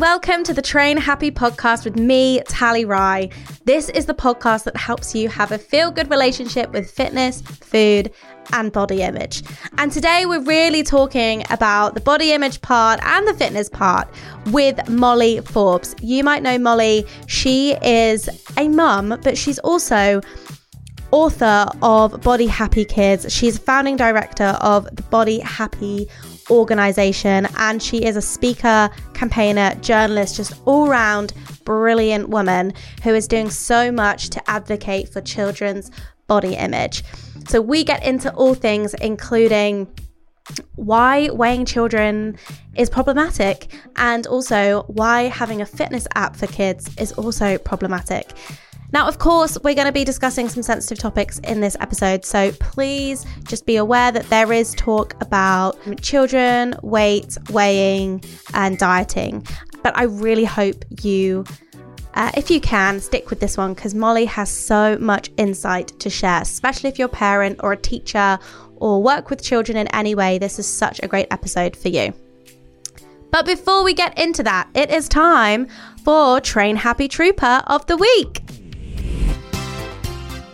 Welcome to the Train Happy podcast with me, Tally Rye. This is the podcast that helps you have a feel good relationship with fitness, food, and body image. And today we're really talking about the body image part and the fitness part with Molly Forbes. You might know Molly, she is a mum, but she's also author of Body Happy Kids. She's founding director of the Body Happy organization and she is a speaker, campaigner, journalist, just all round brilliant woman who is doing so much to advocate for children's body image. So we get into all things, including why weighing children is problematic and also why having a fitness app for kids is also problematic. Now, of course, we're going to be discussing some sensitive topics in this episode, so please just be aware that there is talk about children, weight, weighing, and dieting. But I really hope you uh, if you can, stick with this one because Molly has so much insight to share, especially if you're a parent or a teacher or work with children in any way. This is such a great episode for you. But before we get into that, it is time for Train Happy Trooper of the Week.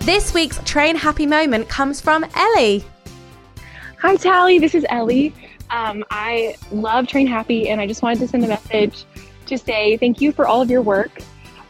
This week's Train Happy moment comes from Ellie. Hi, Tally. This is Ellie. Um, I love Train Happy, and I just wanted to send a message to say thank you for all of your work.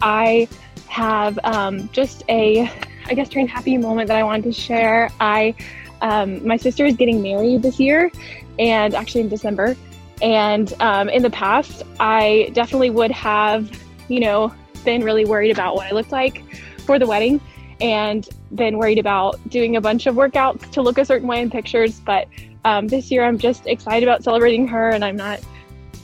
I have um, just a, I guess, Train Happy moment that I wanted to share. I, um, my sister is getting married this year, and actually in December. And um, in the past, I definitely would have, you know, been really worried about what I looked like for the wedding and been worried about doing a bunch of workouts to look a certain way in pictures. But um, this year, I'm just excited about celebrating her, and I'm not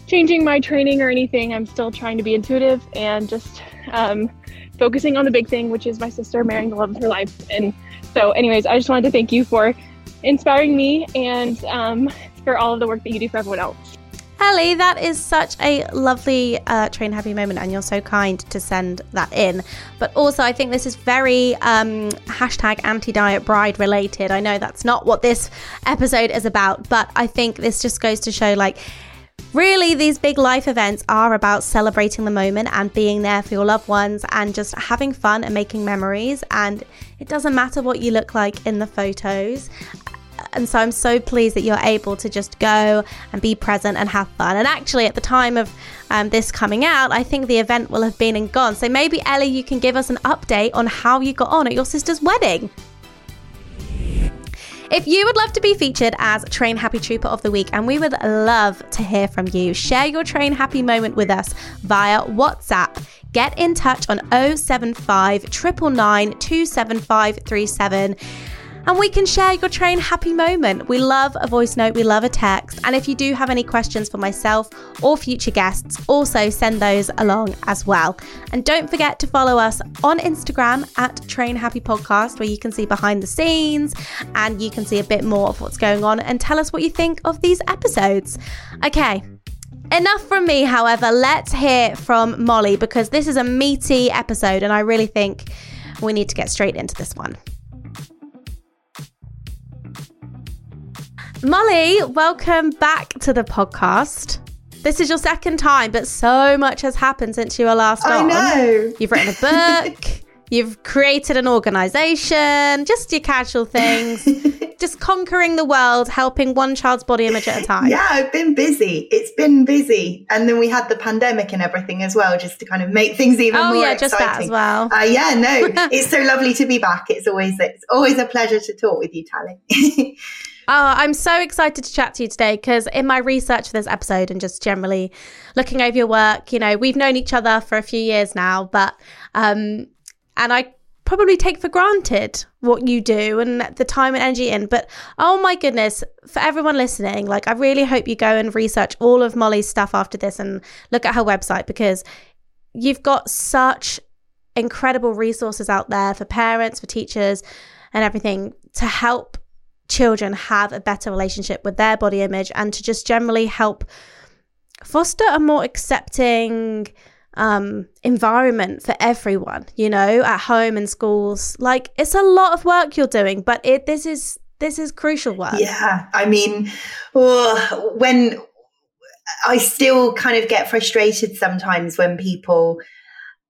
changing my training or anything. I'm still trying to be intuitive and just um, focusing on the big thing, which is my sister marrying the love of her life. And so, anyways, I just wanted to thank you for inspiring me and um, for all of the work that you do for everyone else. Ellie, that is such a lovely uh, train happy moment, and you're so kind to send that in. But also, I think this is very um, hashtag anti diet bride related. I know that's not what this episode is about, but I think this just goes to show like, Really, these big life events are about celebrating the moment and being there for your loved ones and just having fun and making memories. And it doesn't matter what you look like in the photos. And so I'm so pleased that you're able to just go and be present and have fun. And actually, at the time of um, this coming out, I think the event will have been and gone. So maybe, Ellie, you can give us an update on how you got on at your sister's wedding. If you would love to be featured as Train Happy Trooper of the Week, and we would love to hear from you, share your Train Happy moment with us via WhatsApp. Get in touch on 075 999 27537 and we can share your train happy moment. We love a voice note, we love a text. And if you do have any questions for myself or future guests, also send those along as well. And don't forget to follow us on Instagram at Train Happy Podcast, where you can see behind the scenes and you can see a bit more of what's going on and tell us what you think of these episodes. Okay. Enough from me, however, let's hear from Molly because this is a meaty episode and I really think we need to get straight into this one. Molly, welcome back to the podcast. This is your second time, but so much has happened since you were last I on. know. You've written a book, you've created an organization, just your casual things, just conquering the world, helping one child's body image at a time. Yeah, I've been busy. It's been busy. And then we had the pandemic and everything as well, just to kind of make things even Oh, more yeah, just that as well. Uh, yeah, no, it's so lovely to be back. It's always it's always a pleasure to talk with you, Tally. Oh, I'm so excited to chat to you today because in my research for this episode and just generally looking over your work, you know, we've known each other for a few years now, but um, and I probably take for granted what you do and the time and energy in. But oh my goodness, for everyone listening, like I really hope you go and research all of Molly's stuff after this and look at her website because you've got such incredible resources out there for parents, for teachers, and everything to help children have a better relationship with their body image and to just generally help foster a more accepting um, environment for everyone, you know, at home and schools. Like it's a lot of work you're doing, but it this is this is crucial work. Yeah, I mean, well, when I still kind of get frustrated sometimes when people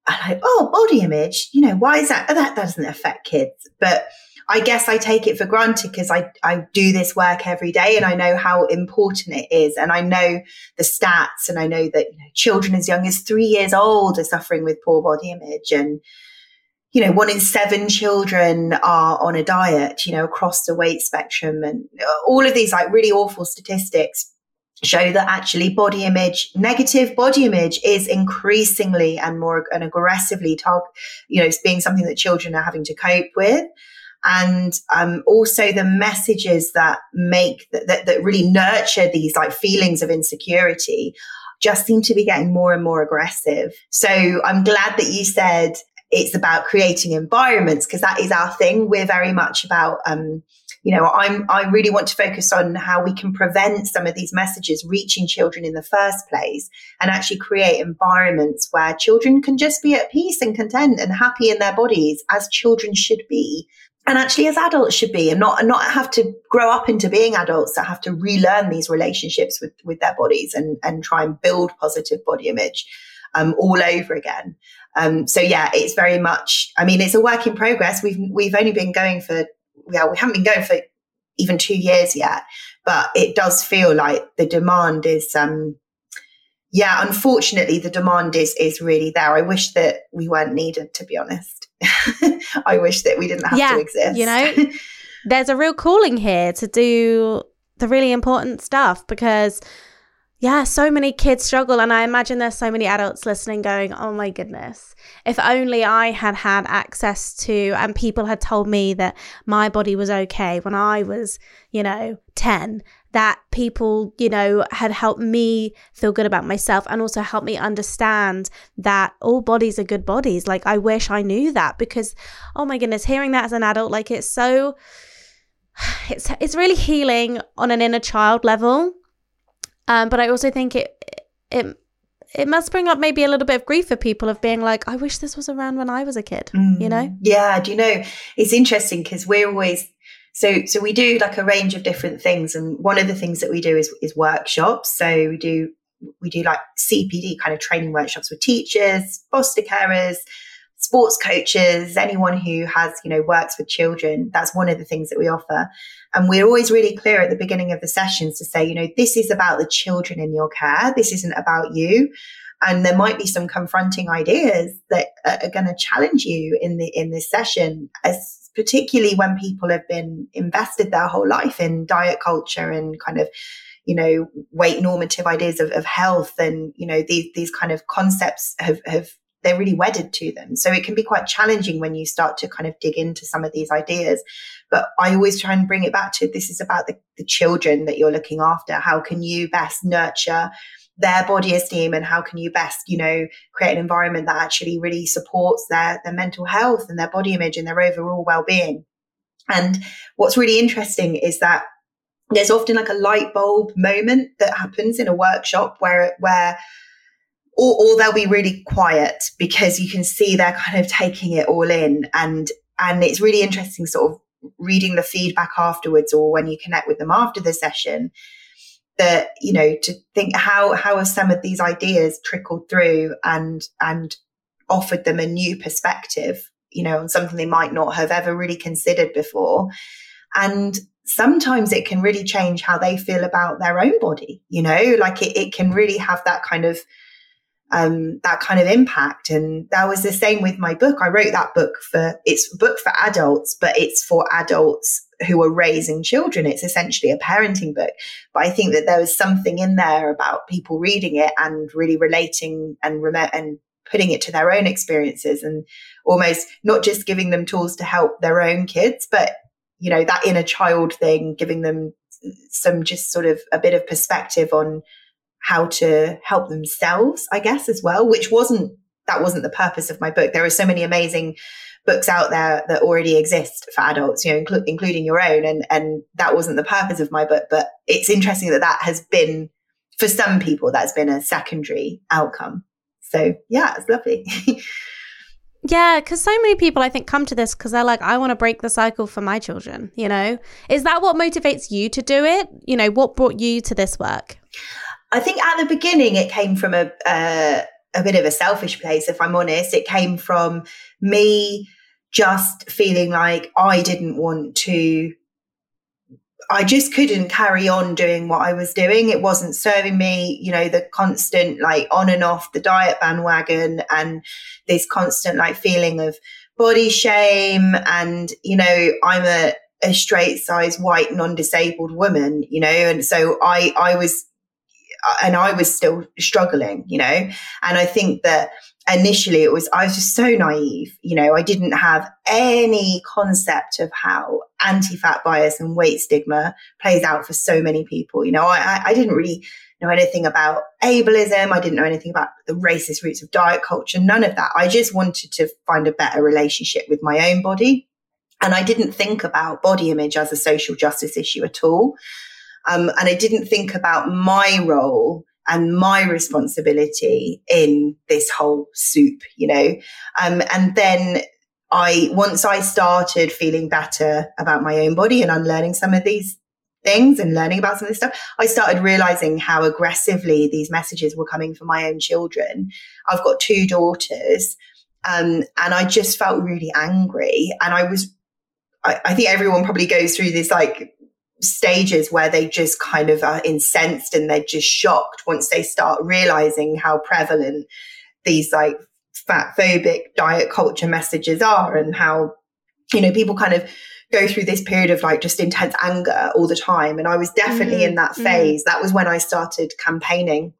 are like, "Oh, body image, you know, why is that? That doesn't affect kids," but I guess I take it for granted because I, I do this work every day and I know how important it is. And I know the stats and I know that you know, children as young as three years old are suffering with poor body image. And, you know, one in seven children are on a diet, you know, across the weight spectrum. And uh, all of these like really awful statistics show that actually body image, negative body image is increasingly and more and aggressively target, you know, it's being something that children are having to cope with and um, also the messages that make that, that really nurture these like feelings of insecurity just seem to be getting more and more aggressive. So I'm glad that you said it's about creating environments because that is our thing. We're very much about, um, you know, I'm, I really want to focus on how we can prevent some of these messages reaching children in the first place and actually create environments where children can just be at peace and content and happy in their bodies as children should be and actually as adults should be and not and not have to grow up into being adults that have to relearn these relationships with with their bodies and and try and build positive body image um, all over again. Um, so yeah it's very much i mean it's a work in progress. We've we've only been going for yeah we haven't been going for even two years yet but it does feel like the demand is um yeah unfortunately the demand is is really there i wish that we weren't needed to be honest I wish that we didn't have yeah, to exist. You know, there's a real calling here to do the really important stuff because yeah, so many kids struggle. And I imagine there's so many adults listening going, oh my goodness, if only I had had access to, and people had told me that my body was okay when I was, you know, 10 that people, you know, had helped me feel good about myself and also helped me understand that all bodies are good bodies. Like, I wish I knew that because, oh my goodness, hearing that as an adult, like, it's so, it's, it's really healing on an inner child level. Um, but I also think it, it, it must bring up maybe a little bit of grief for people of being like, I wish this was around when I was a kid, mm, you know? Yeah. Do you know, it's interesting because we're always, so, so we do like a range of different things. And one of the things that we do is, is workshops. So we do, we do like CPD kind of training workshops with teachers, foster carers, sports coaches, anyone who has, you know, works with children. That's one of the things that we offer. And we're always really clear at the beginning of the sessions to say, you know, this is about the children in your care. This isn't about you. And there might be some confronting ideas that are going to challenge you in the, in this session as particularly when people have been invested their whole life in diet culture and kind of you know weight normative ideas of, of health and you know these these kind of concepts have have they're really wedded to them. So it can be quite challenging when you start to kind of dig into some of these ideas. But i always try and bring it back to this is about the, the children that you're looking after. How can you best nurture their body esteem and how can you best, you know, create an environment that actually really supports their, their mental health and their body image and their overall well-being. And what's really interesting is that there's often like a light bulb moment that happens in a workshop where, where, or, or they'll be really quiet because you can see they're kind of taking it all in and, and it's really interesting sort of reading the feedback afterwards or when you connect with them after the session that you know to think how how have some of these ideas trickled through and and offered them a new perspective you know on something they might not have ever really considered before. And sometimes it can really change how they feel about their own body you know like it, it can really have that kind of um, that kind of impact. And that was the same with my book. I wrote that book for, it's a book for adults, but it's for adults who are raising children. It's essentially a parenting book. But I think that there was something in there about people reading it and really relating and rem- and putting it to their own experiences and almost not just giving them tools to help their own kids, but you know, that inner child thing, giving them some just sort of a bit of perspective on how to help themselves, I guess, as well, which wasn't that wasn't the purpose of my book. There are so many amazing books out there that already exist for adults, you know, inclu- including your own, and and that wasn't the purpose of my book. But it's interesting that that has been for some people that's been a secondary outcome. So yeah, it's lovely. Yeah, because so many people I think come to this because they're like, I want to break the cycle for my children. You know, is that what motivates you to do it? You know, what brought you to this work? I think at the beginning it came from a uh, a bit of a selfish place. If I'm honest, it came from me just feeling like I didn't want to I just couldn't carry on doing what I was doing. It wasn't serving me, you know, the constant like on and off the diet bandwagon and this constant like feeling of body shame. And, you know, I'm a, a straight size white non-disabled woman, you know, and so I, I was, and I was still struggling, you know, and I think that initially it was i was just so naive you know? I didn't have any concept of how anti-fat bias and weight stigma plays out for so many people you know? I, I didn't really know anything about ableism. I didn't know anything about the racist roots of diet culture none of that. I just wanted to find a better relationship with my own body. And i didn't think about body image as a social justice issue at all um, and i didn't think about my role and my responsibility in this whole soup, you know. Um, and then I, once I started feeling better about my own body and unlearning some of these things and learning about some of this stuff, I started realizing how aggressively these messages were coming from my own children. I've got two daughters. Um, and I just felt really angry. And I was, I, I think everyone probably goes through this like stages where they just kind of are incensed and they're just shocked once they start realizing how prevalent these like fat phobic diet culture messages are and how you know people kind of go through this period of like just intense anger all the time and i was definitely mm, in that mm. phase mm. that was when i started campaigning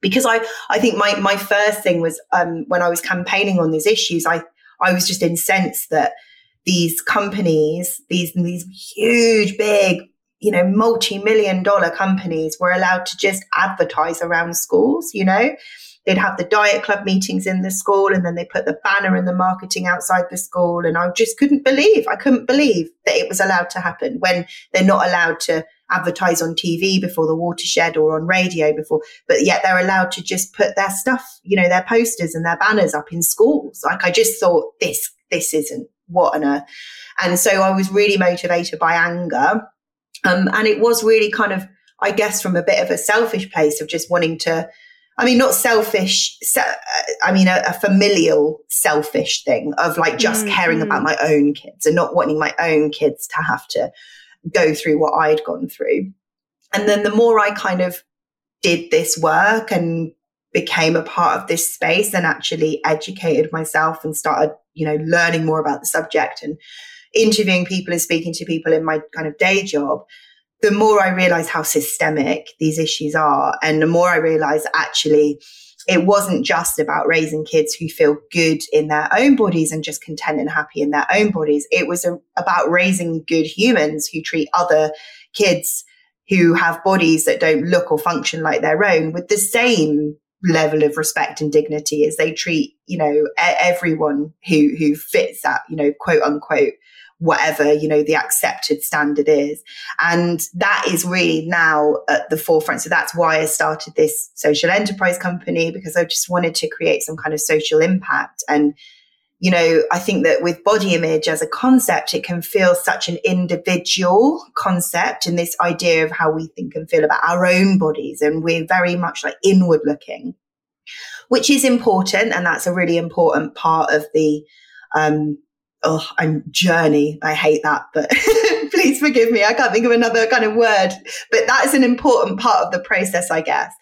because i i think my my first thing was um when i was campaigning on these issues i i was just incensed that these companies these these huge big you know, multi-million dollar companies were allowed to just advertise around schools, you know. They'd have the diet club meetings in the school and then they put the banner and the marketing outside the school. And I just couldn't believe, I couldn't believe that it was allowed to happen when they're not allowed to advertise on TV before the watershed or on radio before, but yet they're allowed to just put their stuff, you know, their posters and their banners up in schools. Like I just thought this, this isn't what on earth. And so I was really motivated by anger um, and it was really kind of, I guess, from a bit of a selfish place of just wanting to, I mean, not selfish, se- uh, I mean, a, a, familial selfish thing of like just mm-hmm. caring about my own kids and not wanting my own kids to have to go through what I'd gone through. And then the more I kind of did this work and became a part of this space and actually educated myself and started, you know, learning more about the subject and interviewing people and speaking to people in my kind of day job, the more I realized how systemic these issues are. And the more I realized actually it wasn't just about raising kids who feel good in their own bodies and just content and happy in their own bodies. It was a, about raising good humans who treat other kids who have bodies that don't look or function like their own with the same level of respect and dignity as they treat, you know, everyone who, who fits that, you know, quote unquote whatever you know the accepted standard is. And that is really now at the forefront. So that's why i started this social enterprise company because i just wanted to create some kind of social impact. And you know i think that with body image as a concept it can feel such an individual concept and this idea of how we think and feel about our own bodies. And we're very much like inward looking which is important. And that's a really important part of the um, oh, I'm journey. I hate that, but please forgive me. I can't think of another kind of word, but that is an important part of the process, I guess.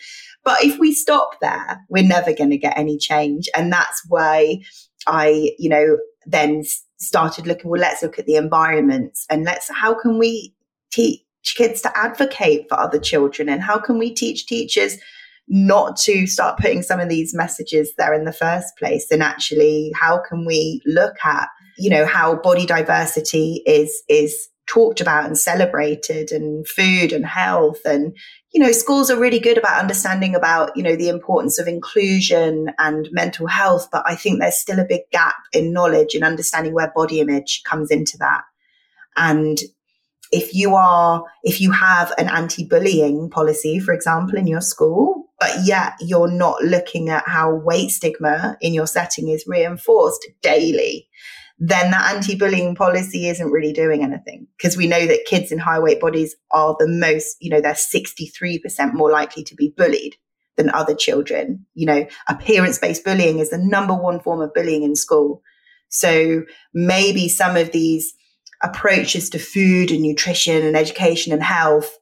But if we stop there, we're never going to get any change. And that's why I, you know, then started looking, well, let's look at the environments and let's, how can we teach kids to advocate for other children? And how can we teach teachers not to start putting some of these messages there in the first place and actually how can we look at you know how body diversity is is talked about and celebrated and food and health. And you know schools are really good about understanding about you know the importance of inclusion and mental health but i think there's still a big gap in knowledge and understanding where body image comes into that. And if you are if you have an anti-bullying policy for example in your school but yet you're not looking at how weight stigma in your setting is reinforced daily then that anti-bullying policy isn't really doing anything. Because we know that kids in high weight bodies are the most you know they're 63% more likely to be bullied than other children. You know appearance-based bullying is the number one form of bullying in school. So maybe some of these approaches to food and nutrition and education and health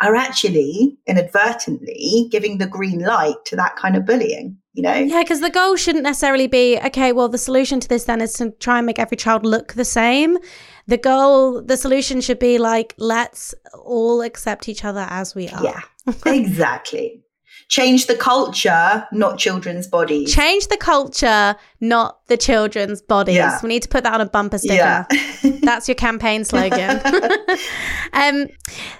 are actually inadvertently giving the green light to that kind of bullying you know? Yeah because the goal shouldn't necessarily be okay well the solution to this then is to try and make every child look the same. The goal the solution should be like let's all accept each other as we are. Yeah exactly change the culture, not children's bodies. Change the culture, not the children's bodies. Yeah. We need to put that on a bumper sticker. Yeah. That's your campaign slogan. um,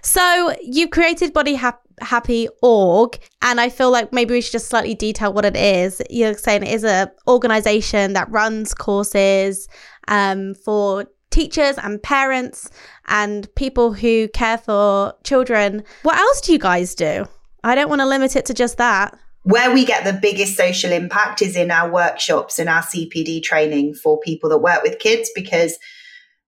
so you've created Body Happy happy org and i feel like maybe we should just slightly detail what it is you're saying it is a organization that runs courses um, for teachers and parents and people who care for children what else do you guys do I don't want to limit it to just that. Where we get the biggest social impact is in our workshops and our CPD training for people that work with kids because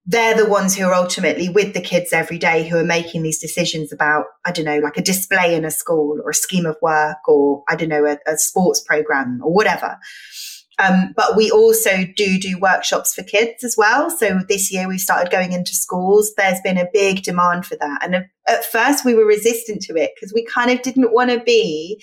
they're the ones who are ultimately with the kids every day who are making these decisions about, I don't know, like a display in a school or a scheme of work or, I don't know, a, a sports program or whatever. Um, but we also do do workshops for kids as well. So this year we started going into schools. There's been a big demand for that. And at first we were resistant to it because we kind of didn't want to be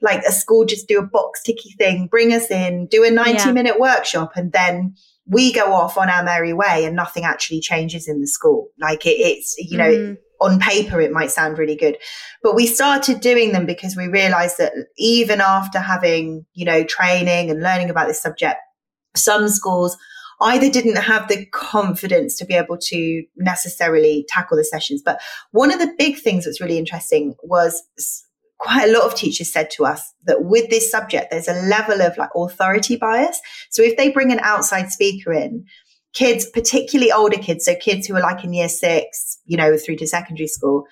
like a school just do a box ticky thing, bring us in, do a 90 yeah. minute workshop and then we go off on our merry way and nothing actually changes in the school. Like it, it's, you know, mm on paper it might sound really good but we started doing them because we realized that even after having you know training and learning about this subject some schools either didn't have the confidence to be able to necessarily tackle the sessions. But one of the big things that's really interesting was quite a lot of teachers said to us that with this subject there's a level of like authority bias. So if they bring an outside speaker in kids, particularly older kids, so kids who are like in year six, you know, through to secondary school,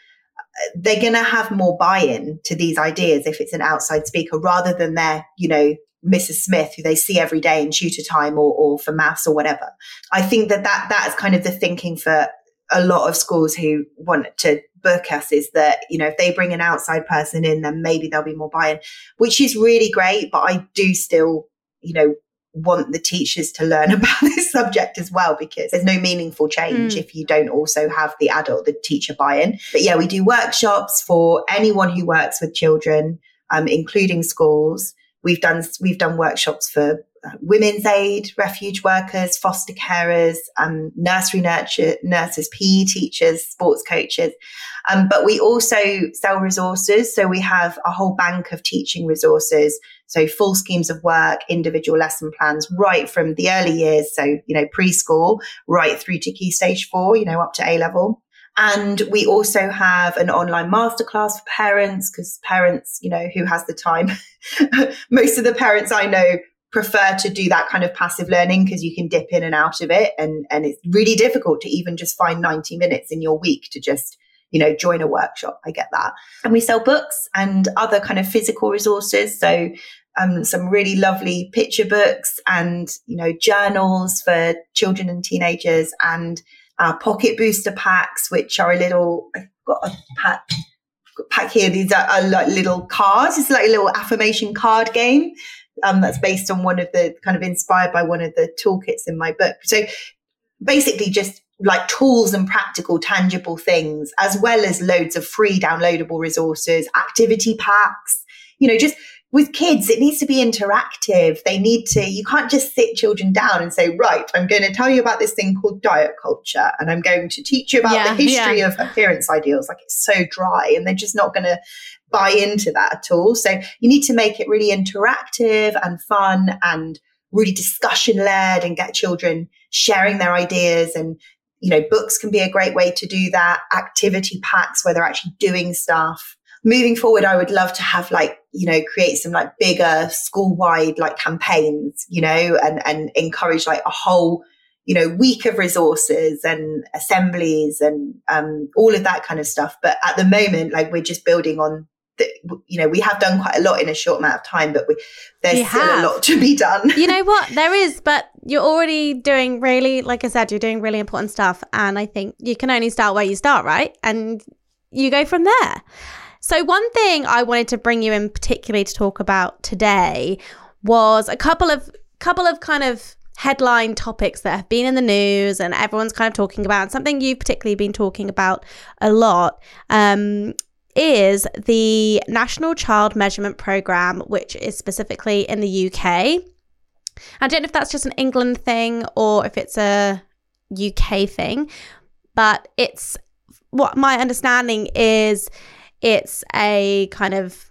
they're going to have more buy-in to these ideas if it's an outside speaker rather than their, you know, Mrs. Smith, who they see every day in tutor time or, or for maths or whatever. I think that, that that's kind of the thinking for a lot of schools who want to book us is that, you know, if they bring an outside person in, then maybe there'll be more buy-in, which is really great. But I do still, you know, want the teachers to learn about this subject as well because there's no meaningful change mm. if you don't also have the adult, the teacher buy in. But yeah, we do workshops for anyone who works with children, um, including schools. We've done we've done workshops for women's aid, refuge workers, foster carers, um, nursery nurture, nurses, PE teachers, sports coaches. Um, but we also sell resources. So we have a whole bank of teaching resources. So full schemes of work, individual lesson plans, right from the early years. So, you know, preschool, right through to key stage four, you know, up to A level. And we also have an online masterclass for parents because parents, you know, who has the time? Most of the parents I know prefer to do that kind of passive learning because you can dip in and out of it. And, and it's really difficult to even just find 90 minutes in your week to just, you know, join a workshop. I get that. And we sell books and other kind of physical resources. So um, some really lovely picture books and, you know, journals for children and teenagers and our pocket booster packs, which are a little, I've got a pack, pack here. These are, are like little cards. It's like a little affirmation card game um, that's based on one of the kind of inspired by one of the toolkits in my book. So basically, just like tools and practical, tangible things, as well as loads of free downloadable resources, activity packs, you know, just with kids, it needs to be interactive. They need to, you can't just sit children down and say, right, I'm going to tell you about this thing called diet culture and I'm going to teach you about yeah, the history yeah. of appearance ideals. Like it's so dry and they're just not going to buy into that at all. So you need to make it really interactive and fun and really discussion led and get children sharing their ideas. And you know books can be a great way to do that activity packs where they're actually doing stuff. Moving forward i would love to have like you know create some like bigger school wide like campaigns you know and and encourage like a whole you know week of resources and assemblies and um, all of that kind of stuff. But at the moment like we're just building on that you know we have done quite a lot in a short amount of time but we, there's You still have. a lot to be done you know what? There is, but you're already doing really, like I said, you're doing really important stuff. And I think you can only start where you start, right? And you go from there. So, one thing I wanted to bring you in particularly to talk about today was a couple of couple of kind of headline topics that have been in the news and everyone's kind of talking about. Something you've particularly been talking about a lot um, is the National Child Measurement Program, which is specifically in the UK. I don't know if that's just an England thing or if it's a UK thing, but it's what my understanding is it's a kind of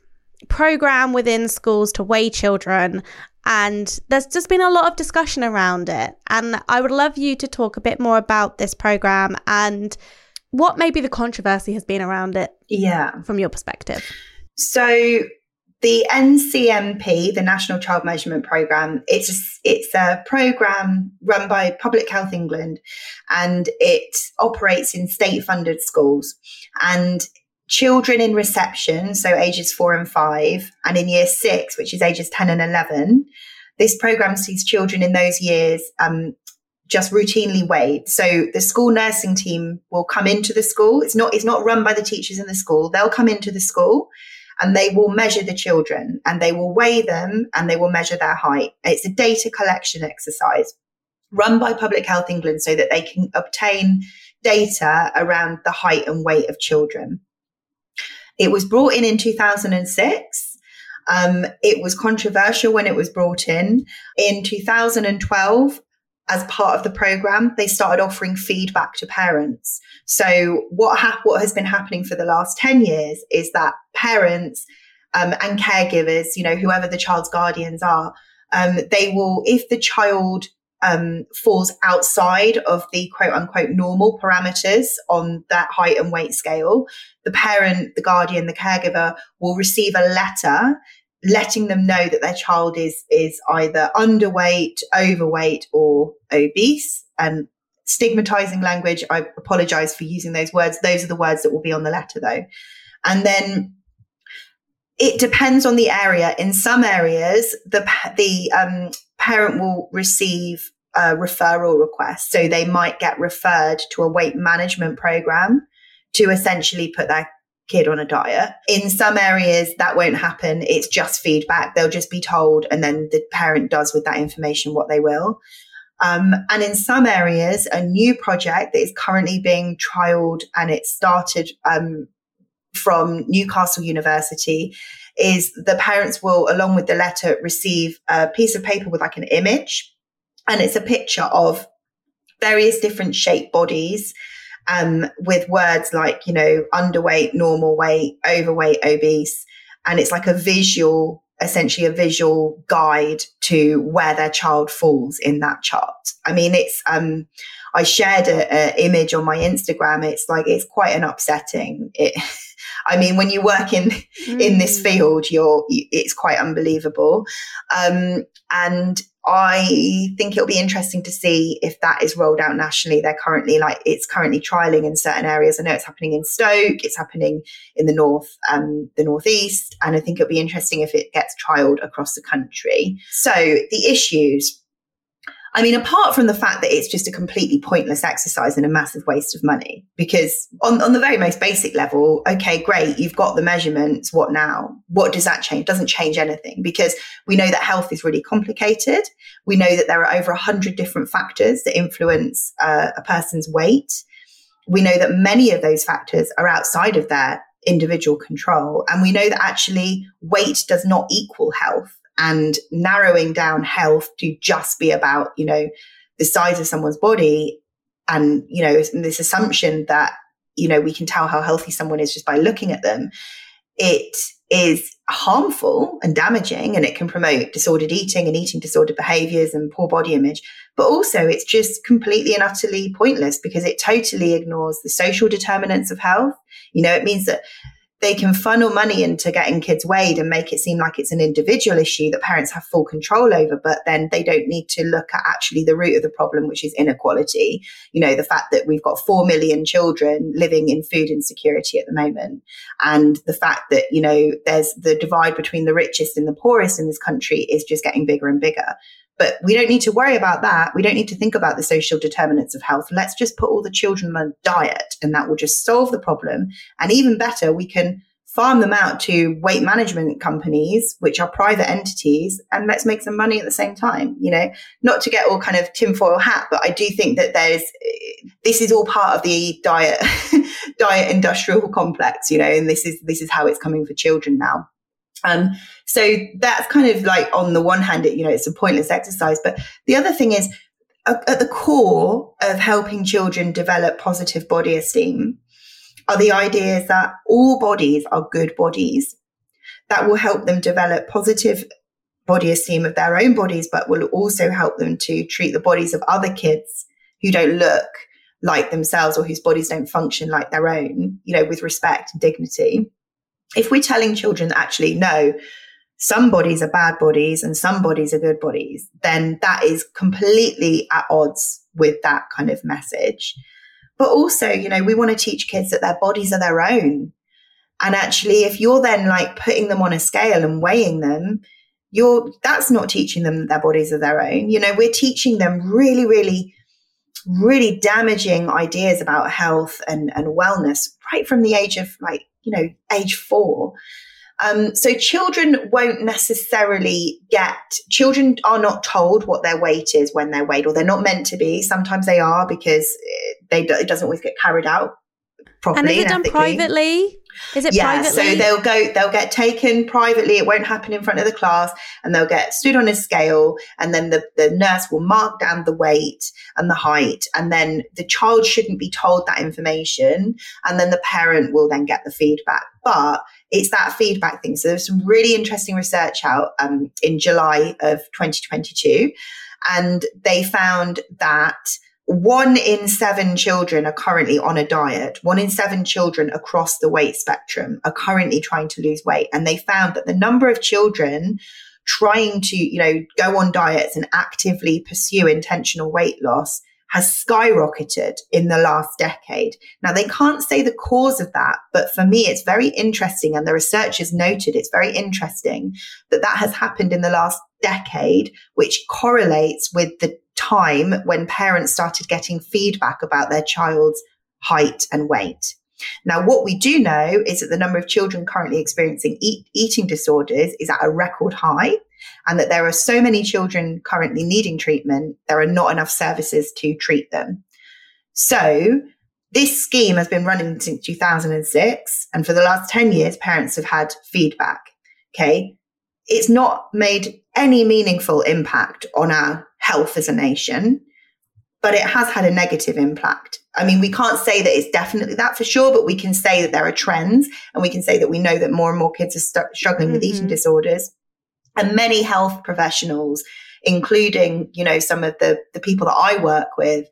program within schools to weigh children and there's just been a lot of discussion around it and I would love you to talk a bit more about this program and what maybe the controversy has been around it yeah from your perspective. So the NCMP, the National Child Measurement Programme, it's a, it's a program run by Public Health England, and it operates in state-funded schools. And children in reception, so ages four and five, and in year six, which is ages ten and eleven, this program sees children in those years um, just routinely weighed. So the school nursing team will come into the school. It's not it's not run by the teachers in the school. They'll come into the school and they will measure the children and they will weigh them and they will measure their height. It's a data collection exercise run by Public Health England so that they can obtain data around the height and weight of children. It was brought in in 2006. Um, it was controversial when it was brought in. In 2012, as part of the program, they started offering feedback to parents. So what hap- what has been happening for the last 10 years is that parents um, and caregivers, you know, whoever the child's guardians are, um, they will, if the child um, falls outside of the quote unquote normal parameters on that height and weight scale, the parent, the guardian, the caregiver will receive a letter letting them know that their child is is either underweight, overweight, or obese. And stigmatizing language, I apologize for using those words. Those are the words that will be on the letter, though. And then it depends on the area. In some areas, the the um, parent will receive a referral request, so they might get referred to a weight management program to essentially put their kid on a diet. In some areas, that won't happen. It's just feedback. They'll just be told, and then the parent does with that information what they will. Um, and in some areas, a new project that is currently being trialed and it started um, from Newcastle University is the parents will, along with the letter, receive a piece of paper with like an image. And it's a picture of various different shaped bodies um, with words like, you know, underweight, normal weight, overweight, obese. And it's like a visual, essentially a visual guide to where their child falls in that chart. I mean, it's, um, I shared an image on my Instagram. It's like, it's quite an upsetting. It, I mean, when you work in, mm. in this field, you're, it's quite unbelievable. Um, and I think it'll be interesting to see if that is rolled out nationally. They're currently like it's currently trialing in certain areas. I know it's happening in Stoke, it's happening in the north, um, the northeast, and I think it'll be interesting if it gets trialed across the country. So the issues. I mean, apart from the fact that it's just a completely pointless exercise and a massive waste of money, because on, on the very most basic level, okay, great, you've got the measurements. What now? What does that change? It doesn't change anything because we know that health is really complicated. We know that there are over 100 different factors that influence uh, a person's weight. We know that many of those factors are outside of their individual control. And we know that actually weight does not equal health and narrowing down health to just be about, you know, the size of someone's body and, you know, this assumption that, you know, we can tell how healthy someone is just by looking at them it is harmful and damaging and it can promote disordered eating and eating disordered behaviors and poor body image. But also it's just completely and utterly pointless because it totally ignores the social determinants of health. You know, it means that they can funnel money into getting kids weighed and make it seem like it's an individual issue that parents have full control over, but then they don't need to look at actually the root of the problem, which is inequality. You know, the fact that we've got 4 million children living in food insecurity at the moment. And the fact that, you know, there's the divide between the richest and the poorest in this country is just getting bigger and bigger. But we don't need to worry about that. We don't need to think about the social determinants of health. Let's just put all the children on a diet and that will just solve the problem. And even better, we can farm them out to weight management companies, which are private entities, and let's make some money at the same time. You know, not to get all kind of tinfoil hat, but I do think that there's this is all part of the diet diet industrial complex, you know, and this is this is how it's coming for children now. Um, so that's kind of like on the one hand, it, you know, it's a pointless exercise. But the other thing is at the core of helping children develop positive body esteem are the ideas that all bodies are good bodies that will help them develop positive body esteem of their own bodies, but will also help them to treat the bodies of other kids who don't look like themselves or whose bodies don't function like their own, you know, with respect and dignity if we're telling children that actually no some bodies are bad bodies and some bodies are good bodies then that is completely at odds with that kind of message. But also you know we want to teach kids that their bodies are their own. And actually if you're then like putting them on a scale and weighing them you're that's not teaching them that their bodies are their own. You know we're teaching them really really really damaging ideas about health and, and wellness right from the age of like you know, age four. Um, so children won't necessarily get, children are not told what their weight is when they're weighed, or they're not meant to be. Sometimes they are because they, it doesn't always get carried out properly. And is it done privately? Is it yeah, privately? so they'll go, they'll get taken privately. It won't happen in front of the class and they'll get stood on a scale and then the, the nurse will mark down the weight and the height. And then the child shouldn't be told that information. And then the parent will then get the feedback. But it's that feedback thing. So there's some really interesting research out um, in July of 2022. And they found that one in seven children are currently on a diet. One in seven children across the weight spectrum are currently trying to lose weight. And they found that the number of children trying to, you know, go on diets and actively pursue intentional weight loss has skyrocketed in the last decade. Now, they can't say the cause of that, but for me, it's very interesting. And the researchers noted it's very interesting that that has happened in the last decade, which correlates with the time when parents started getting feedback about their child's height and weight. Now, what we do know is that the number of children currently experiencing eat, eating disorders is at a record high, and that there are so many children currently needing treatment, there are not enough services to treat them. So, this scheme has been running since 2006, and for the last 10 years, parents have had feedback. Okay. It's not made any meaningful impact on our health as a nation, but it has had a negative impact. I mean, we can't say that it's definitely that for sure, but we can say that there are trends and we can say that we know that more and more kids are st- struggling mm-hmm. with eating mm-hmm. disorders. And many health professionals, including, you know, some of the, the people that I work with,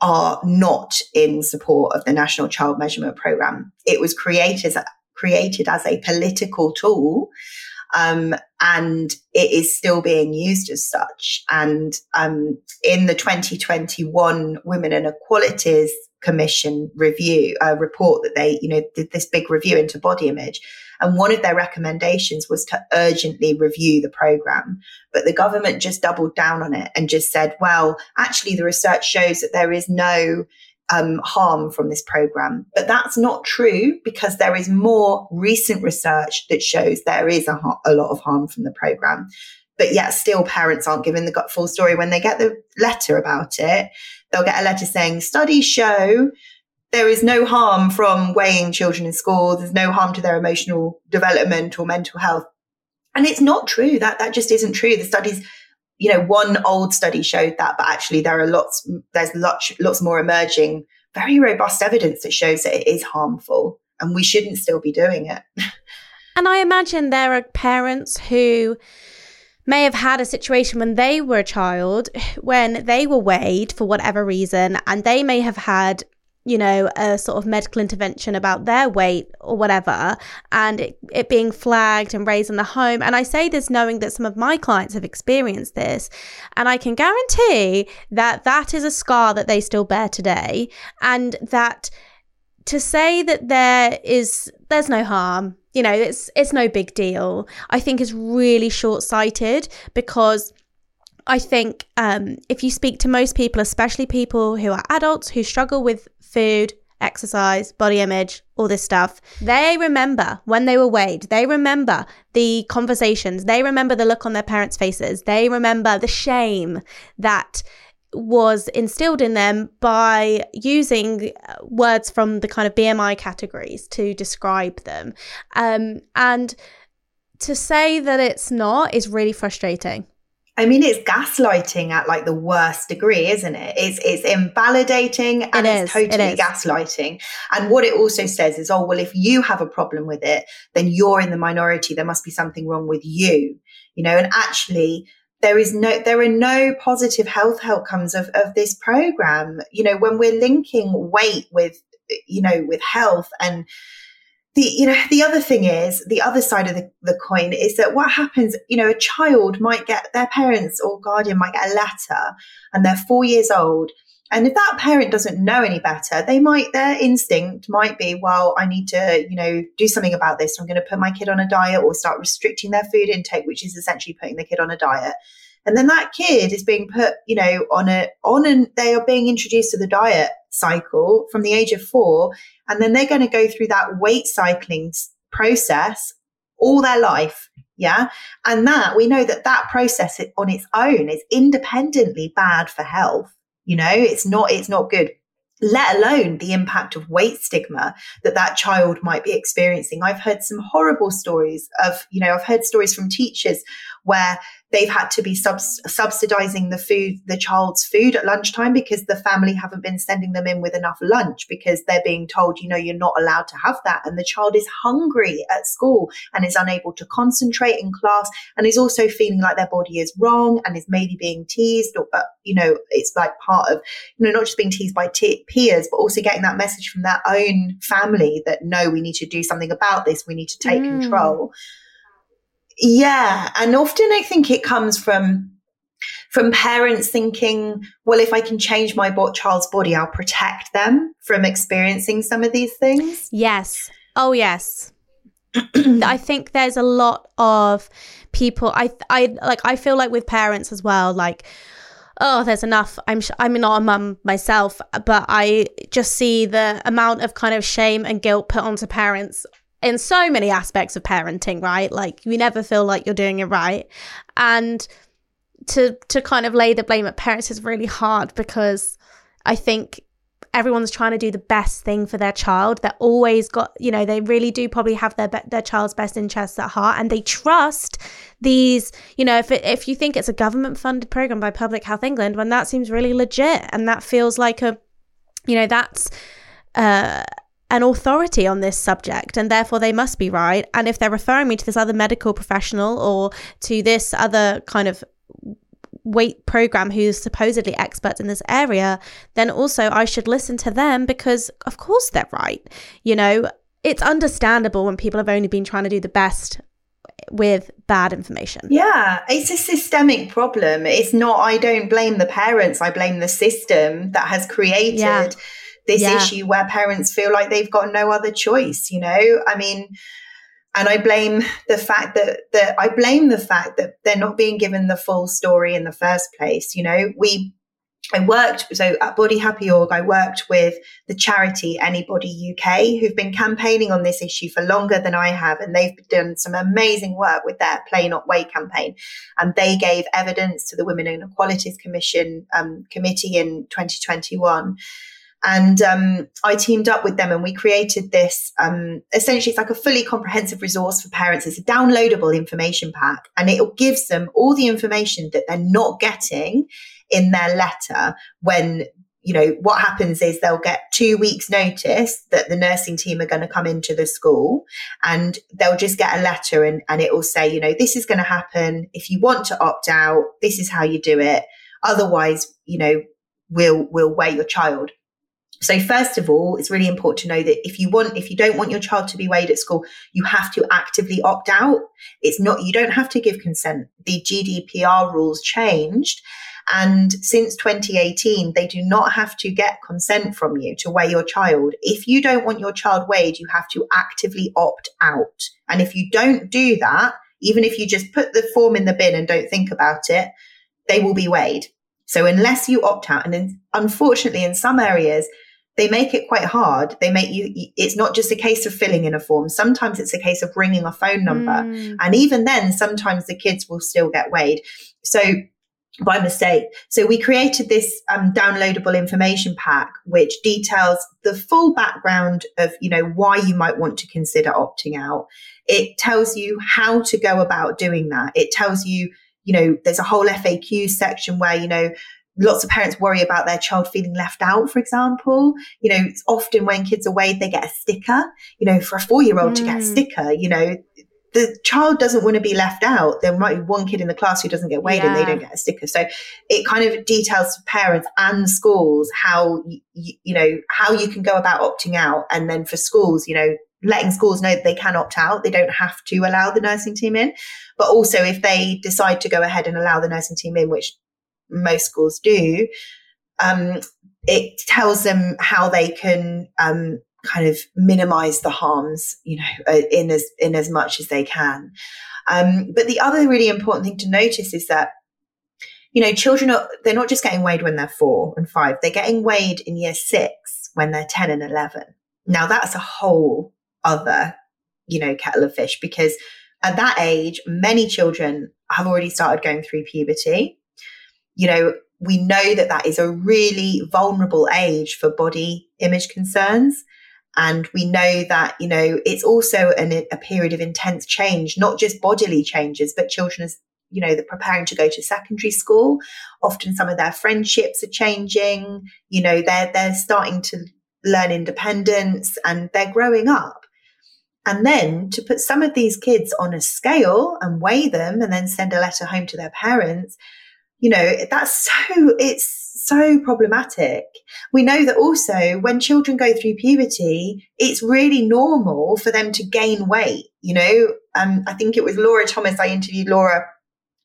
are not in support of the National Child Measurement Program. It was created as, created as a political tool um, and it is still being used as such. And um, in the 2021 Women and Equalities Commission review uh, report that they, you know, did this big review into body image. And one of their recommendations was to urgently review the program. But the government just doubled down on it and just said, well, actually, the research shows that there is no um, harm from this program. But that's not true because there is more recent research that shows there is a, a lot of harm from the program. But yet, still, parents aren't given the full story. When they get the letter about it, they'll get a letter saying studies show there is no harm from weighing children in school. There's no harm to their emotional development or mental health. And it's not true. That that just isn't true. The studies you know, one old study showed that, but actually there are lots, there's lots, lots more emerging, very robust evidence that shows that it is harmful. and we shouldn't still be doing it. And I imagine there are parents who may have had a situation when they were a child, when they were weighed for whatever reason, and they may have had you know, a sort of medical intervention about their weight or whatever, and it, it, being flagged and raised in the home. And I say this knowing that some of my clients have experienced this, and I can guarantee that that is a scar that they still bear today, and that to say that there is there's no harm you know it's it's no big deal i think is really short-sighted because I think um, if you speak to most people, especially people who are adults who struggle with food, exercise, body image, all this stuff, they remember when they were weighed. They remember the conversations. They remember the look on their parents' faces. They remember the shame that was instilled in them by using uh, words from the kind of BMI categories to describe them. Um, and to say that it's not is really frustrating. I mean, it's gaslighting at like the worst degree, isn't it? It's it's invalidating and it it's totally it gaslighting. And what it also says is, oh well, if you have a problem with it, then you're in the minority. There must be something wrong with you, you know. And actually, there is no there are no positive health outcomes of, of this program you know when we're linking weight with you know with health and the you know the other thing is the other side of the, the coin is that what happens you know a child might get their parents or guardian might get a letter and they're four years old. And if that parent doesn't know any better they might their instinct might be well i need to you know do something about this. I'm going to put my kid on a diet or start restricting their food intake which is essentially putting the kid on a diet and then that kid is being put you know on a on and they are being introduced to the diet cycle from the age of four and then they're going to go through that weight cycling process all their life yeah? And that we know that that process on its own is independently bad for health you know? It's not it's not good. Let alone the impact of weight stigma that that child might be experiencing. I've heard some horrible stories of you know i've heard stories from teachers where they've had to be subs- subsidizing the food, the child's food at lunchtime because the family haven't been sending them in with enough lunch because they're being told, you know, you're not allowed to have that. And the child is hungry at school and is unable to concentrate in class and is also feeling like their body is wrong and is maybe being teased or, uh, you know, it's like part of, you know, not just being teased by t- peers, but also getting that message from their own family that no, we need to do something about this. We need to take mm. control. Yeah. And often I think it comes from from parents thinking, well, if I can change my child's body, I'll protect them from experiencing some of these things. Yes. Oh, yes. I think there's a lot of people. I, I like. I feel like with parents as well. Like, oh, there's enough. I'm. Sh- I'm not a mum myself, but I just see the amount of kind of shame and guilt put onto parents in so many aspects of parenting, right? Like you never feel like you're doing it right. And to to kind of lay the blame at parents is really hard because I think everyone's trying to do the best thing for their child. They're always got, you know, they really do probably have their their child's best interests at heart, and they trust these. You know, if it, if you think it's a government funded program by Public Health England, when that seems really legit, and that feels like a, you know, that's. Uh, an authority on this subject and therefore they must be right. And if they're referring me to this other medical professional or to this other kind of weight program who's supposedly experts in this area, then also I should listen to them because of course they're right. You know, it's understandable when people have only been trying to do the best with bad information. Yeah, it's a systemic problem. It's not, I don't blame the parents, I blame the system that has created. Yeah this yeah. issue where parents feel like they've got no other choice, you know? I mean, and I blame the fact that that I blame the fact that they're not being given the full story in the first place. You know, we I worked so at Body Happy Org, I worked with the charity Anybody UK, who've been campaigning on this issue for longer than I have, and they've done some amazing work with their Play Not Weigh campaign. And they gave evidence to the Women and Inequalities Commission um, committee in 2021 and um, I teamed up with them and we created this. Um, essentially, it's like a fully comprehensive resource for parents. It's a downloadable information pack and it gives them all the information that they're not getting in their letter when you know, what happens is they'll get two weeks notice that the nursing team are going to come into the school and they'll just get a letter and, and it will say, you know, this is going to happen. If you want to opt out, this is how you do it. Otherwise, you know, we'll, we'll weigh your child. So first of all, it's really important to know that if you want, if you don't want your child to be weighed at school, you have to actively opt out. It's not, you don't have to give consent. The GDPR rules changed. And since 2018, they do not have to get consent from you to weigh your child. If you don't want your child weighed, you have to actively opt out. And if you don't do that, even if you just put the form in the bin and don't think about it, they will be weighed. So unless you opt out, and in, unfortunately in some areas, they make it quite hard. They make you, it's not just a case of filling in a form. Sometimes it's a case of ringing a phone number. Mm. And even then, sometimes the kids will still get weighed. So by mistake. So we created this um, downloadable information pack, which details the full background of, you know, why you might want to consider opting out. It tells you how to go about doing that. It tells you, you know, there's a whole FAQ section where, you know, lots of parents worry about their child feeling left out, for example. You know, often when kids are weighed, they get a sticker. You know, for a four year old mm. to get a mm. sticker, you know, the child doesn't want to be left out. There might be one kid in the class who doesn't get weighed yeah. and they don't get a sticker. So it kind of details to parents and schools how, you, you know, how you can go about opting out. And then for schools, you know, letting schools know that they can opt out. They don't have to allow the nursing team in. But also if they decide to go ahead and allow the nursing team in, which most schools do, um, it tells them how they can um, kind of minimize the harms, you know, uh, in as in as much as they can. Um, but the other really important thing to notice is that you know children are they're not just getting weighed when they're four and five; they're getting weighed in year six when they're ten and eleven. Now that's a whole other you know kettle of fish because at that age, many children have already started going through puberty you know, we know that that is a really vulnerable age for body image concerns. And we know that, you know, it's also an, a period of intense change, not just bodily changes, but children as, you know, they're preparing to go to secondary school. Often some of their friendships are changing. You know, they're, they're starting to learn independence and they're growing up. And then to put some of these kids on a scale and weigh them and then send a letter home to their parents you know, that's so, it's so problematic. We know that also when children go through puberty, it's really normal for them to gain weight. You know, um, I think it was Laura Thomas. I interviewed Laura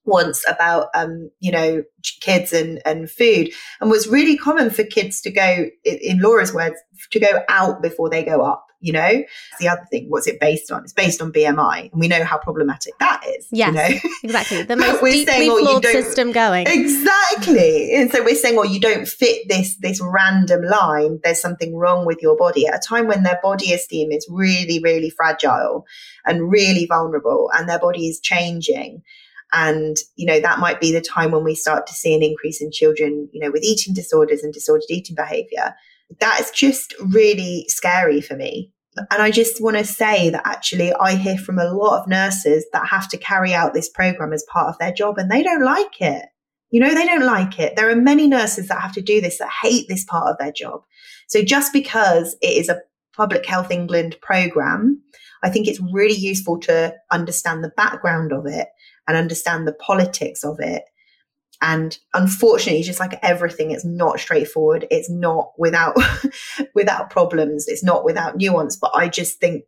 once about um, you know kids and and food and was really common for kids to go in Laura's words to go out before they go up you know? The other thing what's it based on? It's based on bmi and we know how problematic that is yes, you know? exactly. The most deeply saying, oh, flawed system going. Exactly. And so we're saying well you don't fit this this random line. There's something wrong with your body at a time when their body esteem is really really fragile and really vulnerable and their body is changing. And, you know, that might be the time when we start to see an increase in children, you know, with eating disorders and disordered eating behavior that is just really scary for me. And I just want to say that actually I hear from a lot of nurses that have to carry out this program as part of their job and they don't like it. You know, they don't like it. There are many nurses that have to do this that hate this part of their job. So just because it is a Public Health England program, I think it's really useful to understand the background of it and understand the politics of it and unfortunately, just like everything, it's not straightforward. It's not without, without problems. It's not without nuance. But I just think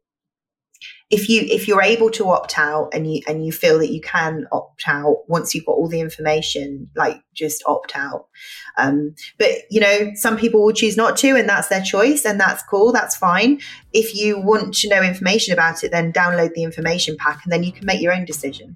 if you if you're able to opt out and you and you feel that you can opt out once you've got all the information like just opt out um, but you know some people will choose not to and that's their choice and that's cool that's fine if you want to know information about it then download the information pack and then you can make your own decision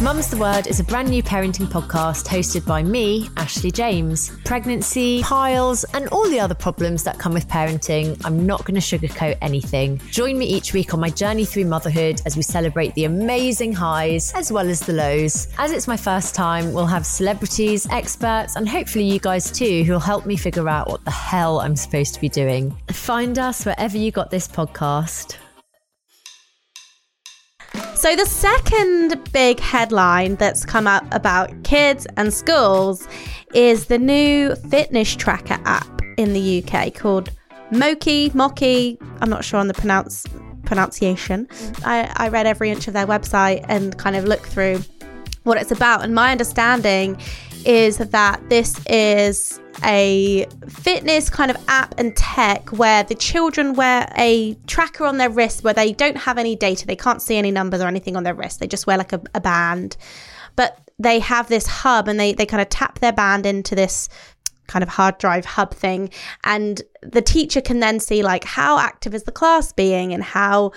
Mum's the Word is a brand new parenting podcast hosted by me, Ashley James. Pregnancy, piles, and all the other problems that come with parenting, I'm not going to sugarcoat anything. Join me each week on my journey through motherhood as we celebrate the amazing highs as well as the lows. As it's my first time, we'll have celebrities, experts, and hopefully you guys too who'll help me figure out what the hell I'm supposed to be doing. Find us wherever you got this podcast. So, the second big headline that's come up about kids and schools is the new fitness tracker app in the UK called Moki, Moki. I'm not sure on the pronounce, pronunciation. I, I read every inch of their website and kind of looked through what it's about. And my understanding is that this is a fitness kind of app and tech where the children wear a tracker on their wrist where they don't have any data. They can't see any numbers or anything on their wrist. They just wear like a, a band. But they have this hub and they, they kind of tap their band into this kind of hard drive hub thing. And the teacher can then see like how active is the class being and how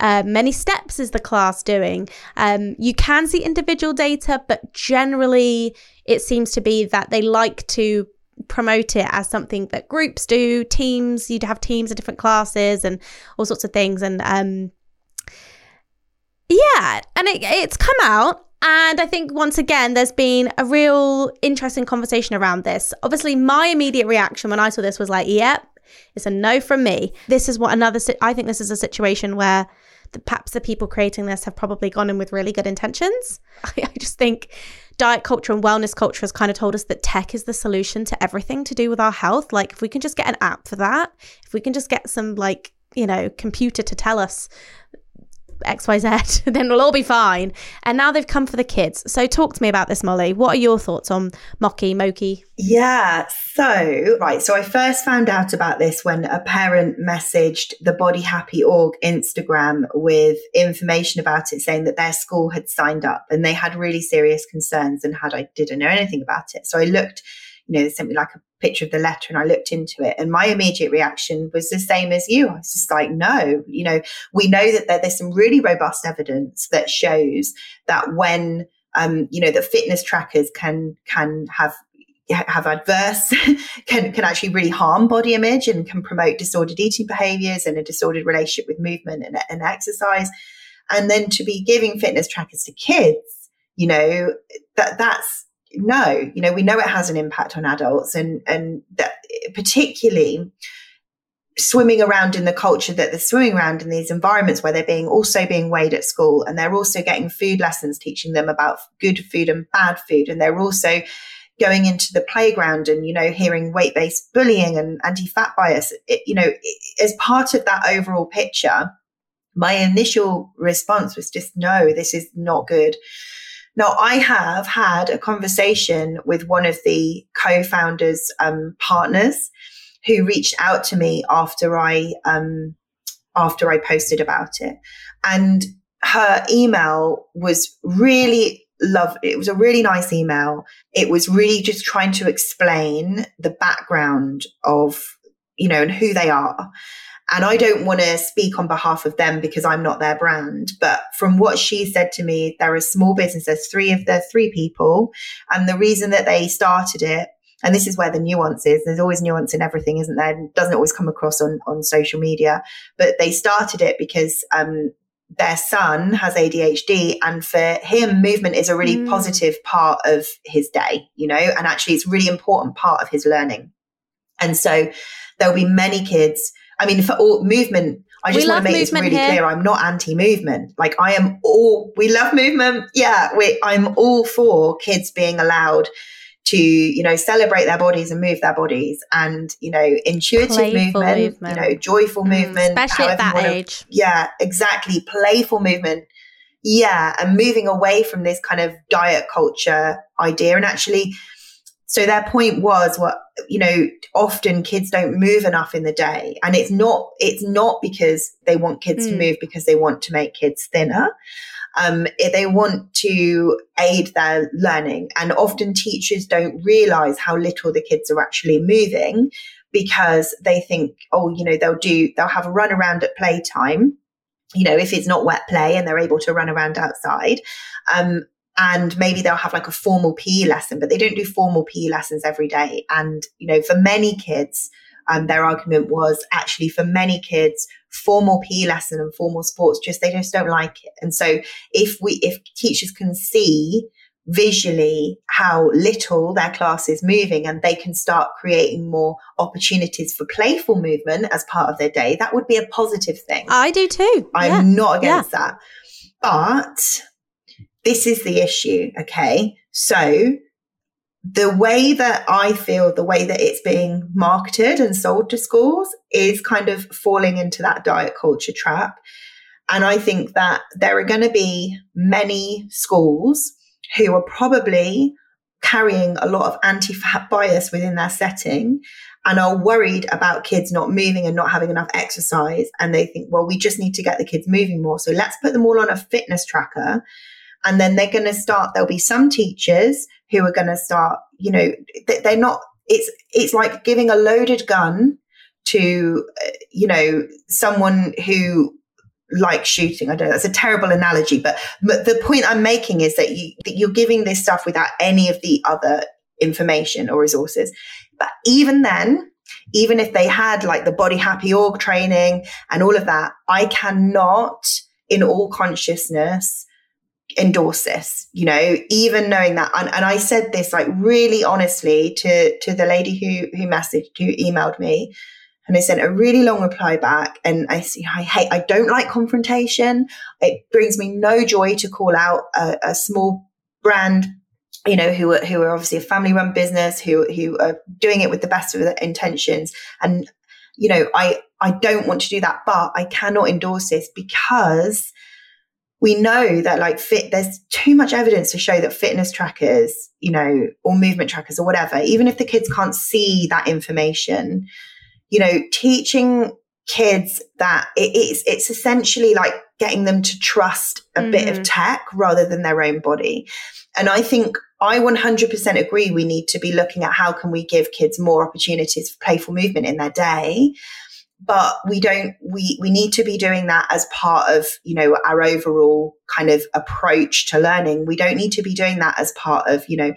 uh, many steps is the class doing? Um, you can see individual data, but generally it seems to be that they like to promote it as something that groups do, teams, you'd have teams of different classes and all sorts of things. And um, yeah, and it, it's come out. And I think once again, there's been a real interesting conversation around this. Obviously, my immediate reaction when I saw this was like, yep, it's a no from me. This is what another, I think this is a situation where the, perhaps the people creating this have probably gone in with really good intentions. I, I just think diet culture and wellness culture has kind of told us that tech is the solution to everything to do with our health. Like, if we can just get an app for that, if we can just get some, like, you know, computer to tell us XYZ, then we'll all be fine. And now they've come for the kids. So talk to me about this, Molly. What are your thoughts on Moki, Moki? Yeah. So, right. So I first found out about this when a parent messaged the Body Happy Org Instagram with information about it saying that their school had signed up and they had really serious concerns and had I didn't know anything about it. So I looked you know, they sent me like a picture of the letter and I looked into it. And my immediate reaction was the same as you. I was just like, no, you know, we know that there's some really robust evidence that shows that when, um, you know, that fitness trackers can, can have have adverse can can actually really harm body image and can promote disordered eating behaviors and a disordered relationship with movement and, and exercise and then to be giving fitness trackers to kids you know that that's no, you know, we know it has an impact on adults and, and that particularly swimming around in the culture that they're swimming around in these environments where they're being also being weighed at school and they're also getting food lessons teaching them about good food and bad food. And they're also going into the playground and you know hearing weight-based bullying and anti-fat bias. It, you know it, as part of that overall picture my initial response was just no this is not good now, I have had a conversation with one of the co-founders' um, partners who reached out to me after I um, after I posted about it, and her email was really love it was a really nice email. It was really just trying to explain the background of you know and who they are and I don't want to speak on behalf of them because I'm not their brand. But from what she said to me, they're a small business. There's three of the three people. And the reason that they started it, and this is where the nuance is, there's always nuance in everything, isn't there? It doesn't always come across on, on social media. But they started it because um, their son has ADHD and for him movement is a really mm. positive part of his day, you know, and actually it's a really important part of his learning. And so there'll be many kids I mean, for all movement, I just want to make this really here. clear. I'm not anti-movement. Like I am all, we love movement. Yeah. We, I'm all for kids being allowed to you know celebrate their bodies and move their bodies and you know intuitive movement, movement, you know joyful mm, movement especially at that age yeah exactly playful movement yeah and moving away from this kind of diet culture idea and actually so their point was what you know often kids don't move enough in the day and it's not it's not because they want kids mm. to move because they want to make kids thinner um, they want to aid their learning. And often teachers don't realize how little the kids are actually moving because they think, oh, you know, they'll do, they'll have a run around at playtime. You know, if it's not wet play and they're able to run around outside. Um, and maybe they'll have like a formal PE lesson, but they don't do formal PE lessons every day. And, you know, for many kids, um, their argument was actually for many kids, formal PE lesson and formal sports just they just don't like it. And so if we if teachers can see visually how little their class is moving and they can start creating more opportunities for playful movement as part of their day, that would be a positive thing. I do too. I'm yeah. not against yeah. that. But this is the issue. Okay. So the way that I feel, the way that it's being marketed and sold to schools is kind of falling into that diet culture trap. And I think that there are going to be many schools who are probably carrying a lot of anti fat bias within their setting and are worried about kids not moving and not having enough exercise. And they think, well, we just need to get the kids moving more. So let's put them all on a fitness tracker. And then they're going to start, there'll be some teachers who are going to start, you know, they're not, it's, it's like giving a loaded gun to, uh, you know, someone who likes shooting. I don't know. That's a terrible analogy, but, but the point I'm making is that you, that you're giving this stuff without any of the other information or resources. But even then, even if they had like the body happy org training and all of that, I cannot in all consciousness endorse this, you know, even knowing that. And, and I said this like really honestly to, to the lady who, who messaged, who emailed me. And I sent a really long reply back. And I see, I hate, I don't like confrontation. It brings me no joy to call out a, a small brand, you know, who are, who are obviously a family run business, who, who are doing it with the best of intentions. And, you know, I, I don't want to do that, but I cannot endorse this because we know that like fit there's too much evidence to show that fitness trackers you know or movement trackers or whatever even if the kids can't see that information you know teaching kids that it, it's it's essentially like getting them to trust a mm-hmm. bit of mm-hmm. tech rather than their own body and i think i 100% agree we need to be looking at how can we give kids more opportunities for playful movement in their day but we don't we we need to be doing that as part of you know our overall kind of approach to learning. We don't need to be doing that as part of you know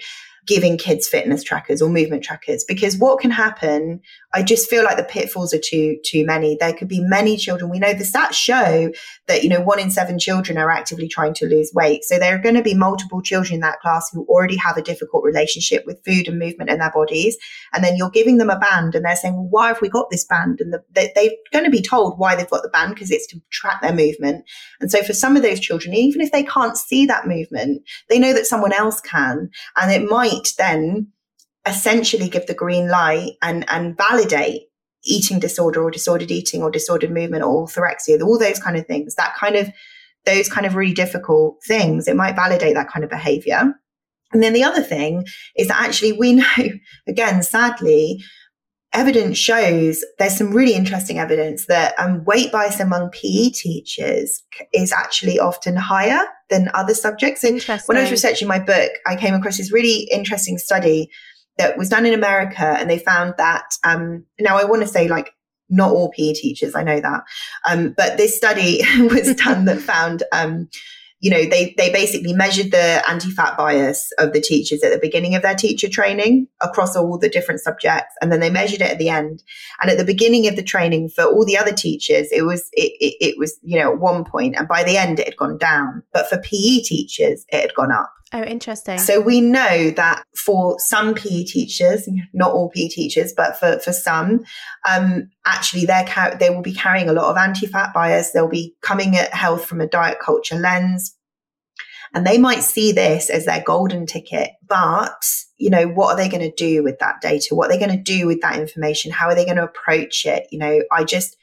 giving kids fitness trackers or movement trackers because what can happen i just feel like the pitfalls are too too many. There could be many children. We know the stats show that you know one in seven children are actively trying to lose weight. So there are going to be multiple children in that class who already have a difficult relationship with food and movement in their bodies. And then you're giving them a band and they're saying well why have we got this band? And the, they, they're going to be told why they've got the band because it's to track their movement. And so for some of those children even if they can't see that movement they know that someone else can. And it might might then essentially give the green light and, and validate eating disorder or disordered eating or disordered movement or orthorexia, all those kind of things, that kind of, those kind of really difficult things, it might validate that kind of behavior. And then the other thing is that actually we know, again, sadly, evidence shows there's some really interesting evidence that um, weight bias among PE teachers is actually often higher than other subjects. And when I was researching my book, I came across this really interesting study that was done in America, and they found that um, now I want to say like not all PE teachers, I know that, um, but this study was done that found um, you know, they, they basically measured the anti-fat bias of the teachers at the beginning of their teacher training across all the different subjects. And then they measured it at the end. And at the beginning of the training for all the other teachers, it was, it, it, it was, you know, at one point, and by the end it had gone down. But for PE teachers, it had gone up. Oh, interesting. So we know that for some PE teachers, not all PE teachers, but for, for some, um, actually they're, they will be carrying a lot of anti-fat bias. They'll be coming at health from a diet culture lens. And they might see this as their golden ticket, but you know, what are they going to do with that data? What are they going to do with that information? How are they going to approach it? You know, I just,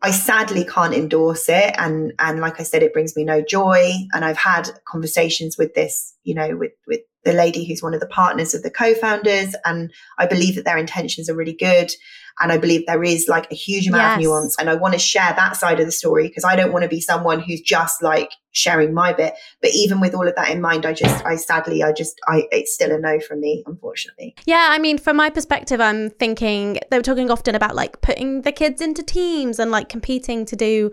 I sadly can't endorse it. And, and like I said, it brings me no joy. And I've had conversations with this, you know, with, with the lady who's one of the partners of the co-founders. And I believe that their intentions are really good. And I believe there is like a huge amount yes. of nuance. And I want to share that side of the story because I don't want to be someone who's just like sharing my bit. But even with all of that in mind, I just, I sadly, I just, I, it's still a no from me, unfortunately. Yeah. I mean, from my perspective, I'm thinking they were talking often about like putting the kids into teams and like competing to do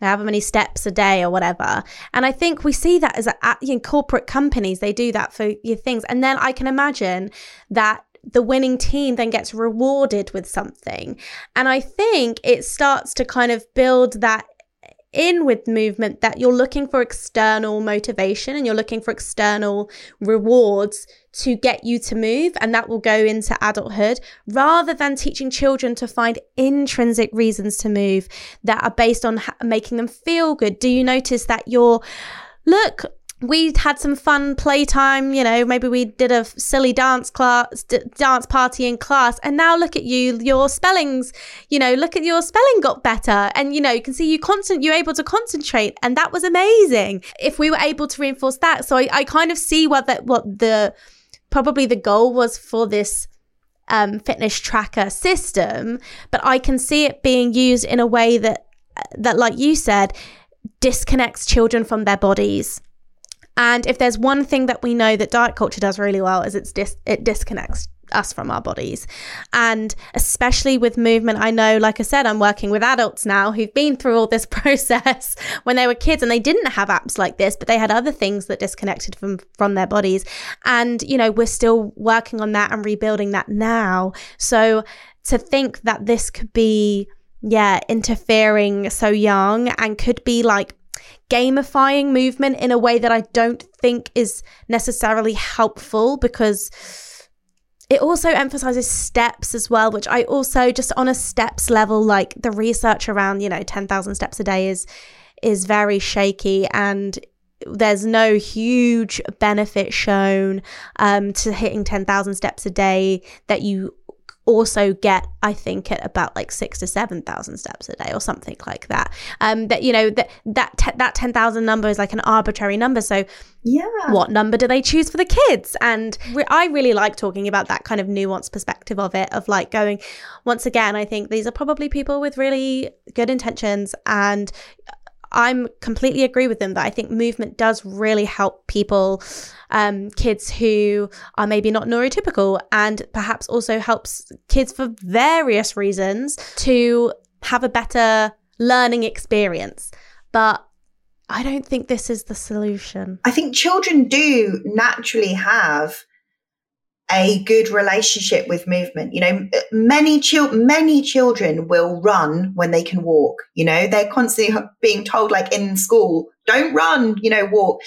however many steps a day or whatever. And I think we see that as a, in corporate companies, they do that for your things. And then I can imagine that the winning team then gets rewarded with something. And I think it starts to kind of build that in with movement that you're looking for external motivation and you're looking for external rewards to get you to move and that will go into adulthood rather than teaching children to find intrinsic reasons to move that are based on ha- making them feel good do you notice that you're look we had some fun playtime, you know, maybe we did a silly dance class, d- dance party in class. And now look at you, your spellings, you know, look at your spelling got better. And, you know, you can see you constant, you're able to concentrate. And that was amazing. If we were able to reinforce that. So I, I kind of see what that, what the, probably the goal was for this um, fitness tracker system, but I can see it being used in a way that, that, like you said, disconnects children from their bodies and if there's one thing that we know that diet culture does really well is it's dis- it disconnects us from our bodies. And especially with movement, I know, like I said, I'm working with adults now who've been through all this process when they were kids and they didn't have apps like this, but they had other things that disconnected from from their bodies. And, you know, we're still working on that and rebuilding that now. So to think that this could be yeah, interfering so young and could be like gamifying movement in a way that I don't think is necessarily helpful because it also emphasizes steps as well, which I also just on a steps level, like the research around, you know, 10,000 steps a day is is very shaky and there's no huge benefit shown um, to hitting 10,000 steps a day that you also get i think at about like six to seven thousand steps a day or something like that. Um that you know that that te- that 10,000 number is like an arbitrary number. So yeah. what number do they choose for the kids? And re- i really like talking about that kind of nuanced perspective of it of like going once again i think these are probably people with really good intentions and I'm completely agree with them that I think movement does really help people, um, kids who are maybe not neurotypical, and perhaps also helps kids for various reasons to have a better learning experience. But I don't think this is the solution. I think children do naturally have a good relationship with movement. You know, many children, many children will run when they can walk. You know, they're constantly being told, like in school, don't run. You know, walk.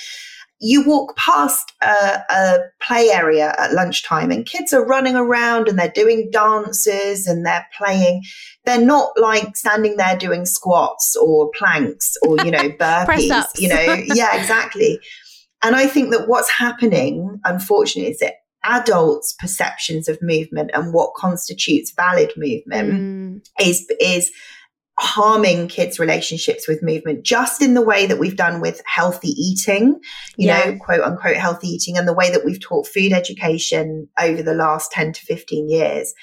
You walk past a, a play area at lunchtime, and kids are running around and they're doing dances and they're playing. They're not like standing there doing squats or planks or you know burpees. you know, yeah, exactly. And I think that what's happening, unfortunately, is that adults' perceptions of movement and what constitutes valid movement mm. is is harming kids' relationships with movement, just in the way that we've done with healthy eating, you yeah. know, quote unquote healthy eating, and the way that we've taught food education over the last 10 to 15 years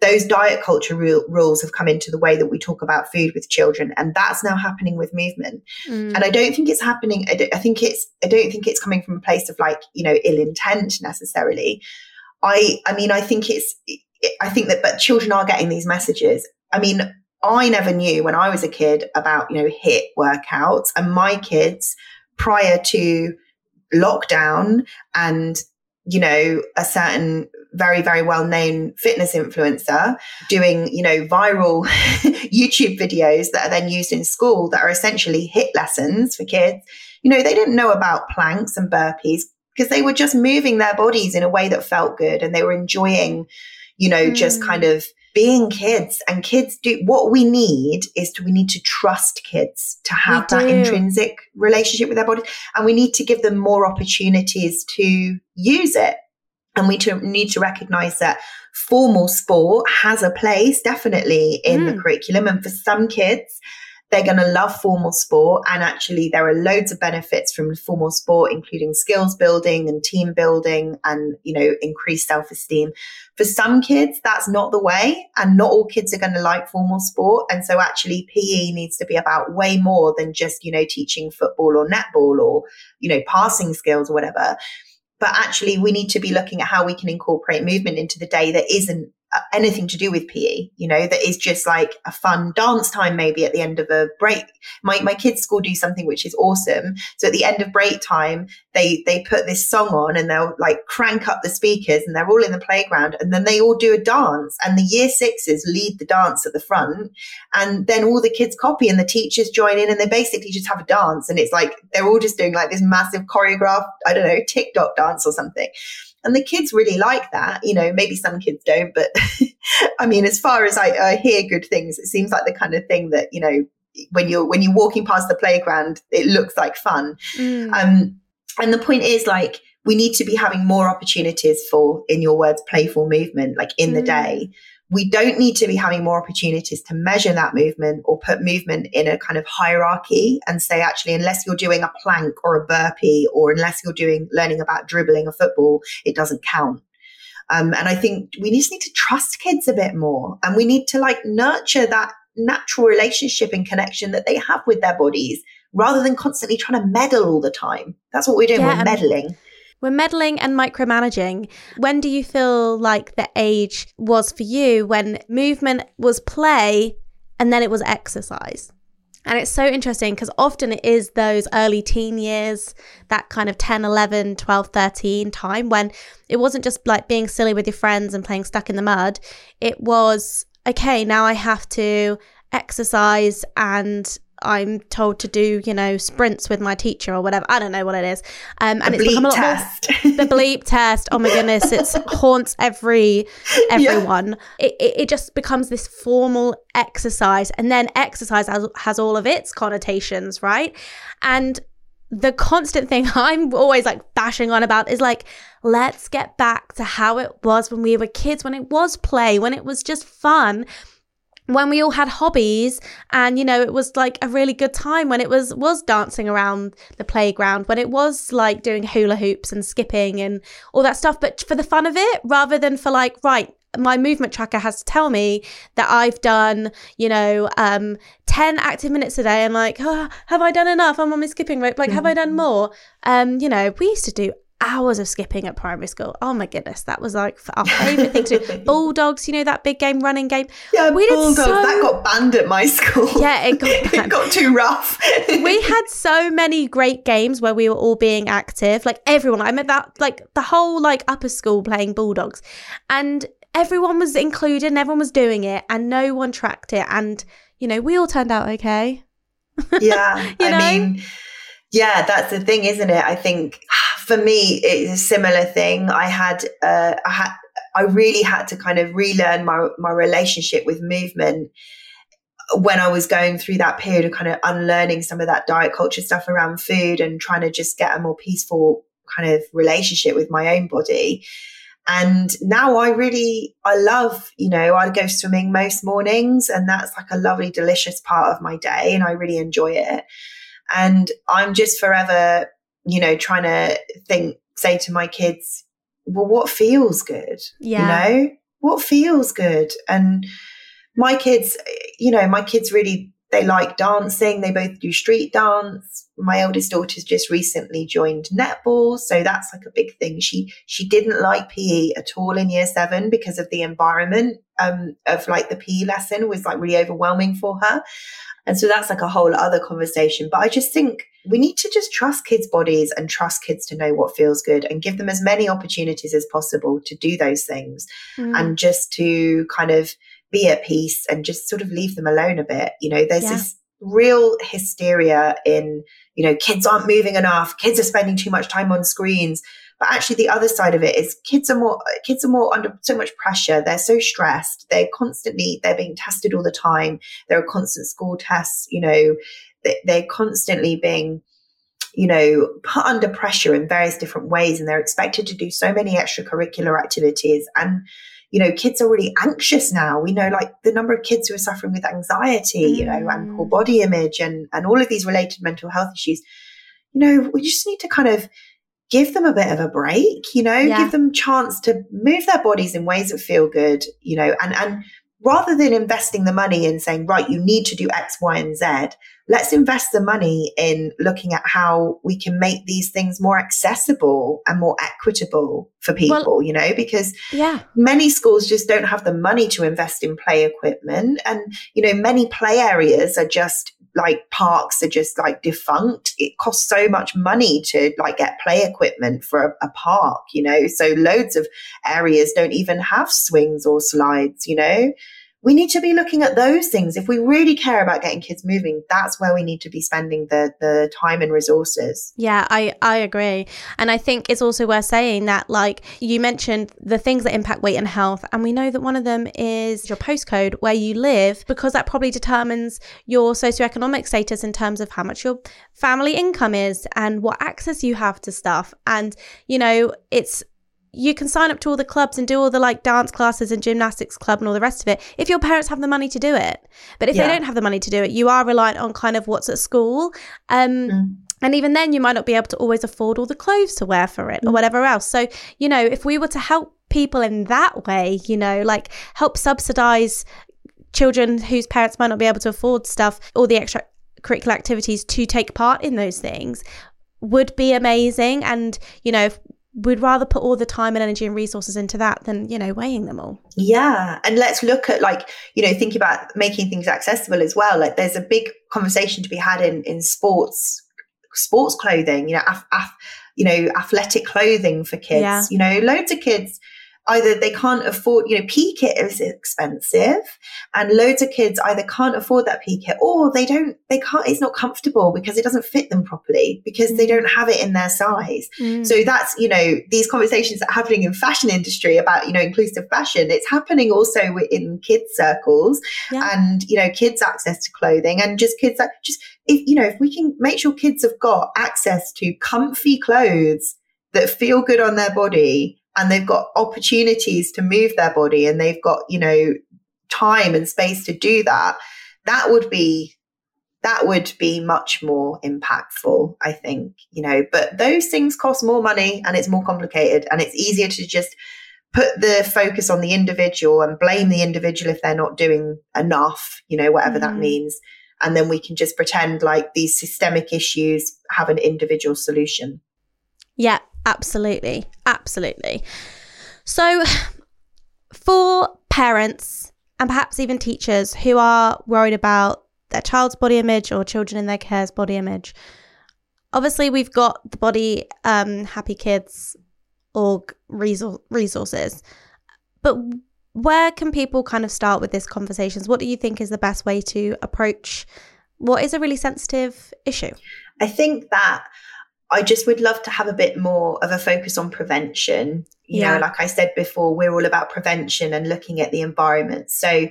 those diet culture rules have come into the way that we talk about food with children and that's now happening with movement. Mm. and i don't think it's happening I, I think it's i don't think it's coming from a place of like you know ill intent necessarily. I i mean i think it's i think that but children are getting these messages. I mean i never knew when i was a kid about you know HIIT workouts and my kids prior to lockdown and you know a certain very, very well known fitness influencer doing, you know, viral YouTube videos that are then used in school that are essentially HIIT lessons for kids. You know, they didn't know about planks and burpees because they were just moving their bodies in a way that felt good and they were enjoying, you know, mm. just kind of being kids and kids do what we need is to we need to trust kids to have that intrinsic relationship with their bodies and we need to give them more opportunities to use it and we to, need to recognize that formal sport has a place definitely in mm. the curriculum and for some kids they're going to love formal sport. And actually, there are loads of benefits from formal sport, including skills building and team building and, you know, increased self esteem. For some kids, that's not the way. And not all kids are going to like formal sport. And so actually, PE needs to be about way more than just, you know, teaching football or netball or, you know, passing skills or whatever but actually we need to be looking at how we can incorporate movement into the day that isn't Uh, anything to do with PE, you know, that is just like a fun dance time, maybe at the end of a break. My, my kids' school do something which is awesome. So at the end of break time, they, they put this song on and they'll like crank up the speakers and they're all in the playground and then they all do a dance and the year sixes lead the dance at the front and then all the kids copy and the teachers join in and they basically just have a dance and it's like they're all just doing like this massive choreographed, I don't know, TikTok dance or something. And the kids really like that. You know, maybe some kids don't, but I mean, as far as I, I hear good things, it seems like the kind of thing that, you know, when you're when you're walking past the playground, it looks like fun. Mm. Um, and the point is like we need to be having more opportunities for, in your words, playful movement, like in mm. the day, we don't need to be having more opportunities to measure that movement or put movement in a kind of hierarchy and say, actually, unless you're doing a plank or a burpee or unless you're doing learning about dribbling a football, it doesn't count. Um, and I think we just need to trust kids a bit more and we need to like nurture that natural relationship and connection that they have with their bodies rather than constantly trying to meddle all the time. That's what we're doing. Yeah, we're meddling. We're meddling and micromanaging. When do you feel like the age was for you when movement was play and then it was exercise? And it's so interesting because often it is those early teen years, that kind of 10, 11, 12, 13 time when it wasn't just like being silly with your friends and playing stuck in the mud. It was, okay, now I have to exercise and I'm told to do, you know, sprints with my teacher or whatever. I don't know what it is. Um, and the it's become a lot test. more the bleep test. Oh my goodness, it haunts every everyone. Yeah. It, it, it just becomes this formal exercise, and then exercise has, has all of its connotations, right? And the constant thing I'm always like bashing on about is like, let's get back to how it was when we were kids, when it was play, when it was just fun when we all had hobbies and you know it was like a really good time when it was was dancing around the playground when it was like doing hula hoops and skipping and all that stuff but for the fun of it rather than for like right my movement tracker has to tell me that I've done, you know, um, 10 active minutes a day and like, oh, have I done enough? I'm on my skipping rope. Like, mm-hmm. have I done more? Um, you know, we used to do hours of skipping at primary school. Oh my goodness, that was like our favourite thing to do. Bulldogs, you know that big game, running game. Yeah, we Bulldogs. So... That got banned at my school. Yeah, it got it got too rough. we had so many great games where we were all being active. Like everyone, I meant that like the whole like upper school playing Bulldogs, and everyone was included and everyone was doing it, and no one tracked it, and you know we all turned out okay. Yeah, I know? mean yeah, that's the thing, isn't it? I think for me, it's a similar thing. I had, uh, I had, I really had to kind of relearn my my relationship with movement when I was going through that period of kind of unlearning some of that diet culture stuff around food and trying to just get a more peaceful kind of relationship with my own body. And now I really, I love, you know, I go swimming most mornings and that's like a lovely, delicious part of my day and I really enjoy it. And I'm just forever, you know, trying to think, say to my kids, well, what feels good? Yeah. You know, what feels good? And my kids, you know, my kids really, they like dancing. They both do street dance. My eldest daughter's just recently joined netball. So that's like a big thing. She, she didn't like PE at all in year seven because of the environment, um, of like the PE lesson was like really overwhelming for her. And so that's like a whole other conversation. But I just think we need to just trust kids' bodies and trust kids to know what feels good and give them as many opportunities as possible to do those things mm. and just to kind of be at peace and just sort of leave them alone a bit. You know, there's yeah. this real hysteria in, you know, kids aren't moving enough, kids are spending too much time on screens. but actually the other side of it is kids are more kids are more under so much pressure they're so stressed they're constantly they're being tested all the time there are constant school tests you know they're constantly being you know, put under pressure in various different ways and they're expected to do so many extracurricular activities. And, you know, kids are really anxious now. We know like the number of kids who are suffering with anxiety, you know, and poor mm. body image and, and all of these related mental health issues. You know, we just need to kind of give them a bit of a break, you know, yeah. give them chance to move their bodies in ways that feel good, you know, and, and rather than investing the money in saying, right, you need to do X, Y, and Z, let's invest the money in looking at how we can make these things more accessible and more equitable for people, well, you know, because yeah. many schools just don't have the money to invest in play equipment. And, you know, many play areas are just like parks are just like defunct. It costs so much money to like get play equipment for a, a park, you know. So loads of areas don't even have swings or slides, you know we need to be looking at those things. If we really care about getting kids moving, that's where we need to be spending the the time and resources. Yeah, I I agree. And I think it's also worth saying that like you mentioned the things that impact weight and health and we know that one of them is your postcode where you live because that probably determines your socioeconomic status in terms of how much your family income is and what access you have to stuff. And you know, it's you can sign up to all the clubs and do all the like dance classes and gymnastics club and all the rest of it if your parents have the money to do it. But if yeah. they don't have the money to do it, you are reliant on kind of what's at school. Um, mm. And even then, you might not be able to always afford all the clothes to wear for it mm. or whatever else. So, you know, if we were to help people in that way, you know, like help subsidize children whose parents might not be able to afford stuff or the extra curricular activities to take part in those things would be amazing. And, you know, if we'd rather put all the time and energy and resources into that than you know weighing them all yeah and let's look at like you know think about making things accessible as well like there's a big conversation to be had in in sports sports clothing you know af, af, you know athletic clothing for kids yeah. you know loads of kids either they can't afford, you know, PE kit is expensive and loads of kids either can't afford that PE kit or they don't, they can't, it's not comfortable because it doesn't fit them properly because mm. they don't have it in their size. Mm. So that's, you know, these conversations that are happening in fashion industry about, you know, inclusive fashion, it's happening also in kids circles yeah. and, you know, kids access to clothing and just kids that just, if, you know, if we can make sure kids have got access to comfy clothes that feel good on their body and they've got opportunities to move their body and they've got, you know, time and space to do that, that would be that would be much more impactful, I think, you know, but those things cost more money and it's more complicated and it's easier to just put the focus on the individual and blame the individual if they're not doing enough, you know, whatever mm. that means. And then we can just pretend like these systemic issues have an individual solution. Yeah, Absolutely. Absolutely. So, for parents and perhaps even teachers who are worried about their child's body image or children in their care's body image, obviously we've got the body um, happy kids org resources but where can people kind of start with this conversations what do you think is the best way to approach what is a really sensitive issue i think that I just would love to have a bit more of a focus on prevention. You yeah. know, like I said before, we're all about prevention and looking at the environment. So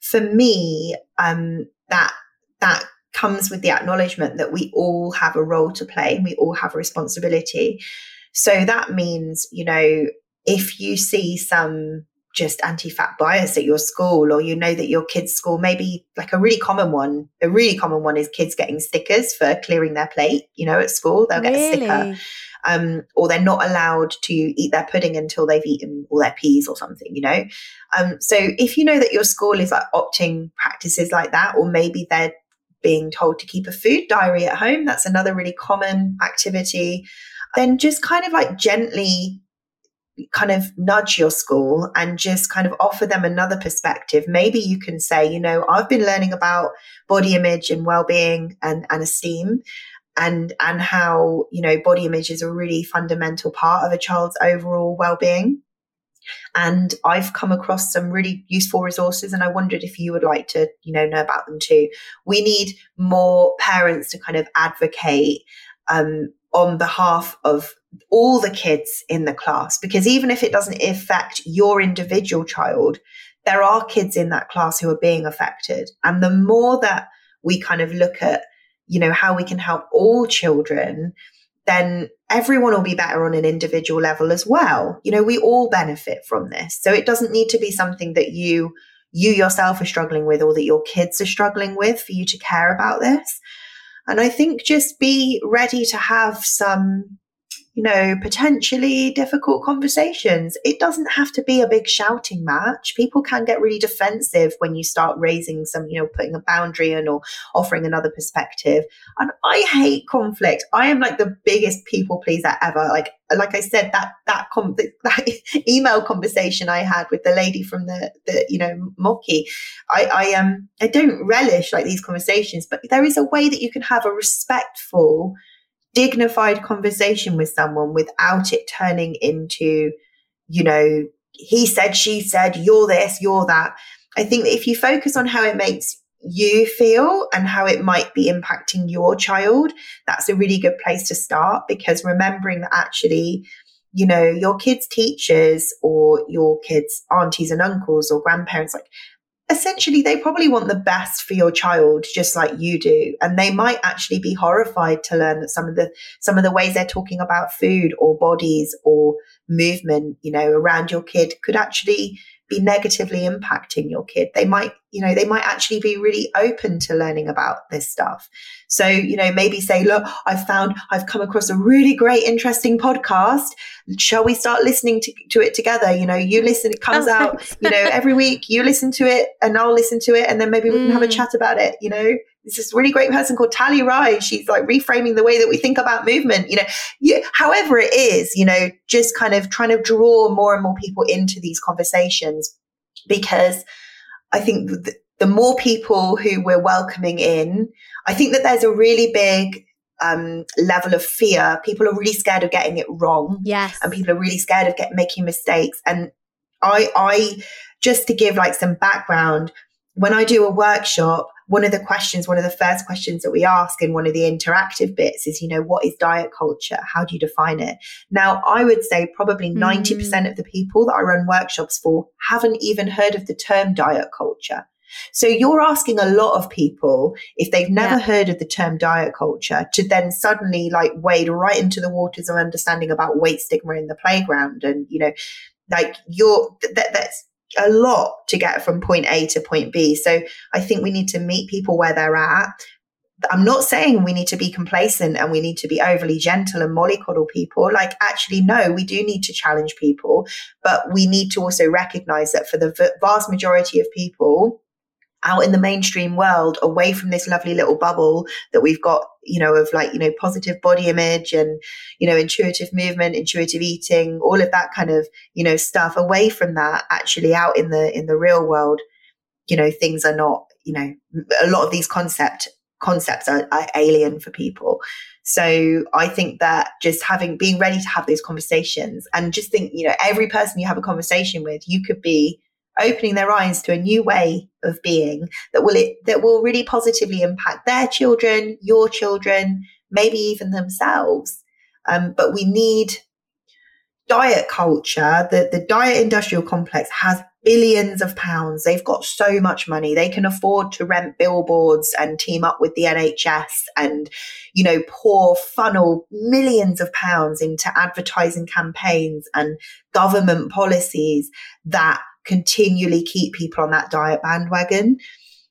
for me, um, that that comes with the acknowledgement that we all have a role to play and we all have a responsibility. So that means, you know, if you see some just anti-fat bias at your school or you know that your kids school maybe like a really common one. A really common one is kids getting stickers for clearing their plate you know at school. They'll get really? a sticker. Um, or they're not allowed to eat their pudding until they've eaten all their peas or something you know? Um, so if you know that your school is like opting practices like that or maybe they're being told to keep a food diary at home that's another really common activity then just kind of like gently kind of nudge your school and just kind of offer them another perspective. Maybe you can say, you know, I've been learning about body image and well-being and, and esteem and and how, you know, body image is a really fundamental part of a child's overall well-being. And I've come across some really useful resources and I wondered if you would like to, you know, know about them too. We need more parents to kind of advocate um, on behalf of all the kids in the class because even if it doesn't affect your individual child there are kids in that class who are being affected. And the more that we kind of look at you know how we can help all children then everyone will be better on an individual level as well. You know we all benefit from this. So it doesn't need to be something that you you yourself are struggling with or that your kids are struggling with for you to care about this. And i think just be ready to have some you know, potentially difficult conversations. It doesn't have to be a big shouting match. People can get really defensive when you start raising some, you know, putting a boundary in or offering another perspective. And I hate conflict. I am like the biggest people pleaser ever. Like, like I said, that that com- that email conversation I had with the lady from the the you know Mocky, I I um I don't relish like these conversations, but there is a way that you can have a respectful dignified conversation with someone without it turning into, you know, he said, she said, you're this, you're that. I think that if you focus on how it makes you feel and how it might be impacting your child, that's a really good place to start because remembering that actually, you know, your kids' teachers or your kids' aunties and uncles or grandparents, like essentially they probably want the best for your child just like you do. And they might actually be horrified to learn that some of the some of the ways they're talking about food or bodies or movement you know around your kid could actually be negatively impacting your kid. They might, you know, they might actually be really open to learning about this stuff. So, you know, maybe say, look, I've found, I've come across a really great, interesting podcast. Shall we start listening to, to it together? You know, you listen, it comes oh, out, you know, every week you listen to it and I'll listen to it and then maybe we can have a mm. chat about it, you know? There's this really great person called Tally Rye. She's like reframing the way that we think about movement. You know, you, however it is, you know, just kind of trying to draw more and more people into these conversations because I think the, the more people who we're welcoming in, I think that there's a really big um, level of fear. People are really scared of getting it wrong. Yes. And people are really scared of get, making mistakes. And I, I, just to give like some background, when I do a workshop, one of the questions, one of the first questions that we ask in one of the interactive bits is, you know, what is diet culture? How do you define it? Now, I would say probably 90% mm. of the people that I run workshops for haven't even heard of the term diet culture. So you're asking a lot of people if they've never yeah. heard of the term diet culture to then suddenly like wade right into the waters of understanding about weight stigma in the playground and you know like you're that that's a lot to get from point A to point B. So I think we need to meet people where they're at. I'm not saying we need to be complacent and we need to be overly gentle and mollycoddle people. Like, actually, no, we do need to challenge people, but we need to also recognize that for the vast majority of people, out in the mainstream world away from this lovely little bubble that we've got you know of like you know positive body image and you know intuitive movement intuitive eating all of that kind of you know stuff away from that actually out in the in the real world you know things are not you know a lot of these concept concepts are, are alien for people. So i think that just having being ready to have those conversations and just think you know every person you have a conversation with you could be opening their eyes to a new way of being that will it, that will really positively impact their children, your children, maybe even themselves. Um, but we need diet culture. The the diet industrial complex has billions of pounds. They've got so much money. They can afford to rent billboards and team up with the NHS and, you know, pour funnel millions of pounds into advertising campaigns and government policies that continually keep people on that diet bandwagon.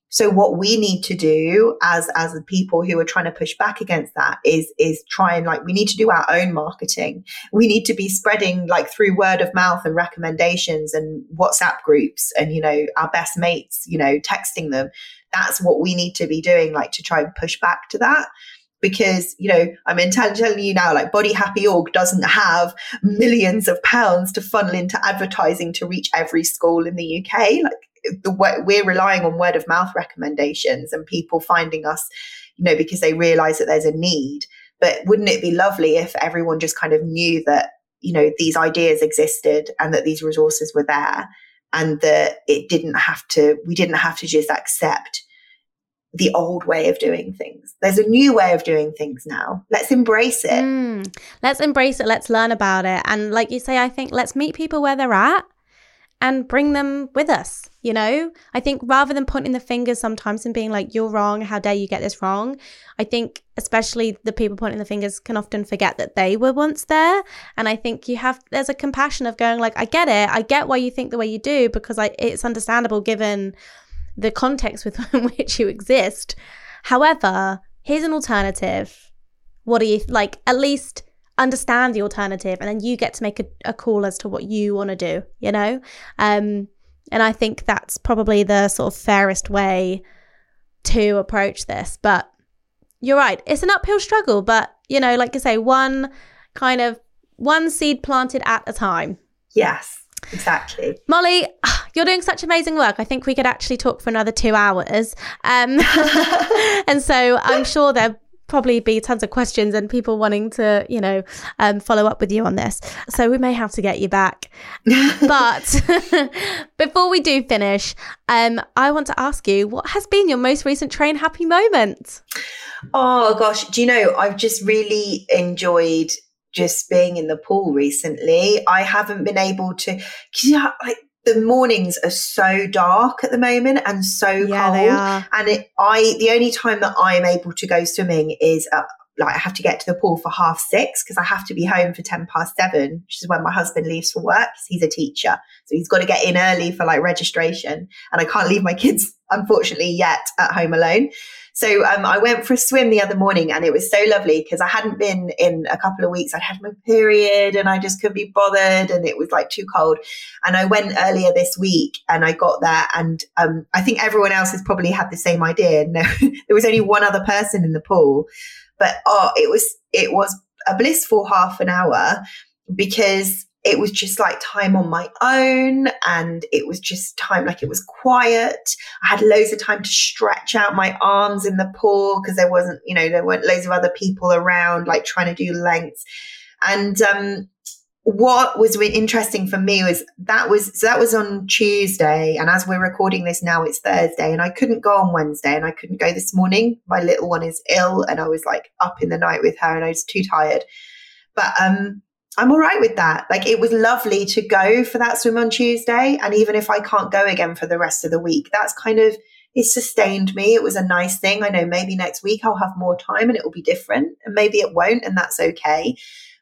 So what we need to do as as the people who are trying to push back against that is is try and like we need to do our own marketing. We need to be spreading like through word of mouth and recommendations and WhatsApp groups and you know our best mates, you know, texting them. That's what we need to be doing like to try and push back to that because you know i'm telling you now like body happy org doesn't have millions of pounds to funnel into advertising to reach every school in the uk like the we're relying on word of mouth recommendations and people finding us you know because they realize that there's a need. But wouldn't it be lovely if everyone just kind of knew that you know these ideas existed and that these resources were there and that it didn't have to we didn't have to just accept the old way of doing things. There's a new way of doing things now. Let's embrace it. Mm, let's embrace it. Let's learn about it. And like you say, I think let's meet people where they're at and bring them with us. You know, I think rather than pointing the fingers sometimes and being like, you're wrong, how dare you get this wrong? I think, especially the people pointing the fingers can often forget that they were once there. And I think you have, there's a compassion of going, like, I get it. I get why you think the way you do because I, it's understandable given the context within which you exist. However, here's an alternative. What do you like? At least understand the alternative, and then you get to make a, a call as to what you want to do. You know, um, and I think that's probably the sort of fairest way to approach this. But you're right; it's an uphill struggle. But you know, like I say, one kind of one seed planted at a time. Yes. Exactly. Molly, you're doing such amazing work. I think we could actually talk for another two hours. Um, and so I'm sure there probably be tons of questions and people wanting to, you know, um, follow up with you on this. So we may have to get you back. but before we do finish, um, I want to ask you what has been your most recent train happy moment? Oh gosh, do you know, I've just really enjoyed just being in the pool recently. I haven't been able to, you know, like the mornings are so dark at the moment and so yeah, cold. And it, I, the only time that I'm able to go swimming is uh, like I have to get to the pool for half six because I have to be home for 10 past seven, which is when my husband leaves for work. He's a teacher. So he's got to get in early for like registration. And I can't leave my kids, unfortunately, yet at home alone. So um, I went for a swim the other morning and it was so lovely because I hadn't been in a couple of weeks. I'd had my period and I just couldn't be bothered and it was like too cold. And I went earlier this week and I got there and um, I think everyone else has probably had the same idea. No, there was only one other person in the pool, but oh, it was it was a blissful half an hour because it was just like time on my own and it was just time like it was quiet i had loads of time to stretch out my arms in the pool because there wasn't you know there weren't loads of other people around like trying to do lengths and um what was interesting for me was that was so that was on Tuesday, and as we're recording this now, it's Thursday, and I couldn't go on Wednesday, and I couldn't go this morning. My little one is ill, and I was like up in the night with her, and I was too tired. But um, I'm all right with that. Like it was lovely to go for that swim on Tuesday. And even if I can't go again for the rest of the week, that's kind of, it sustained me. It was a nice thing. I know maybe next week I'll have more time and it will be different and maybe it won't and that's okay.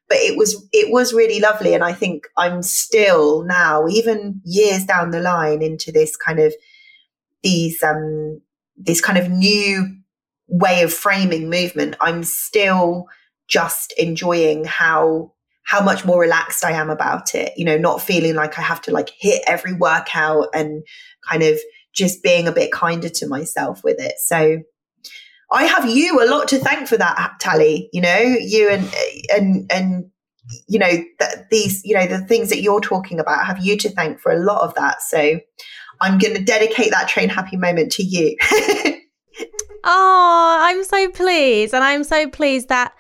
But it was, it was really lovely. And I think I'm still now, even years down the line into this kind of, these, um, this kind of new way of framing movement. I'm still just enjoying how how much more relaxed I am about it, you know, not feeling like I have to like hit every workout and kind of just being a bit kinder to myself with it. So I have you a lot to thank for that, Tally, you know, you and, and, and, you know, th- these, you know, the things that you're talking about have you to thank for a lot of that. So I'm going to dedicate that train happy moment to you. oh, I'm so pleased. And I'm so pleased that,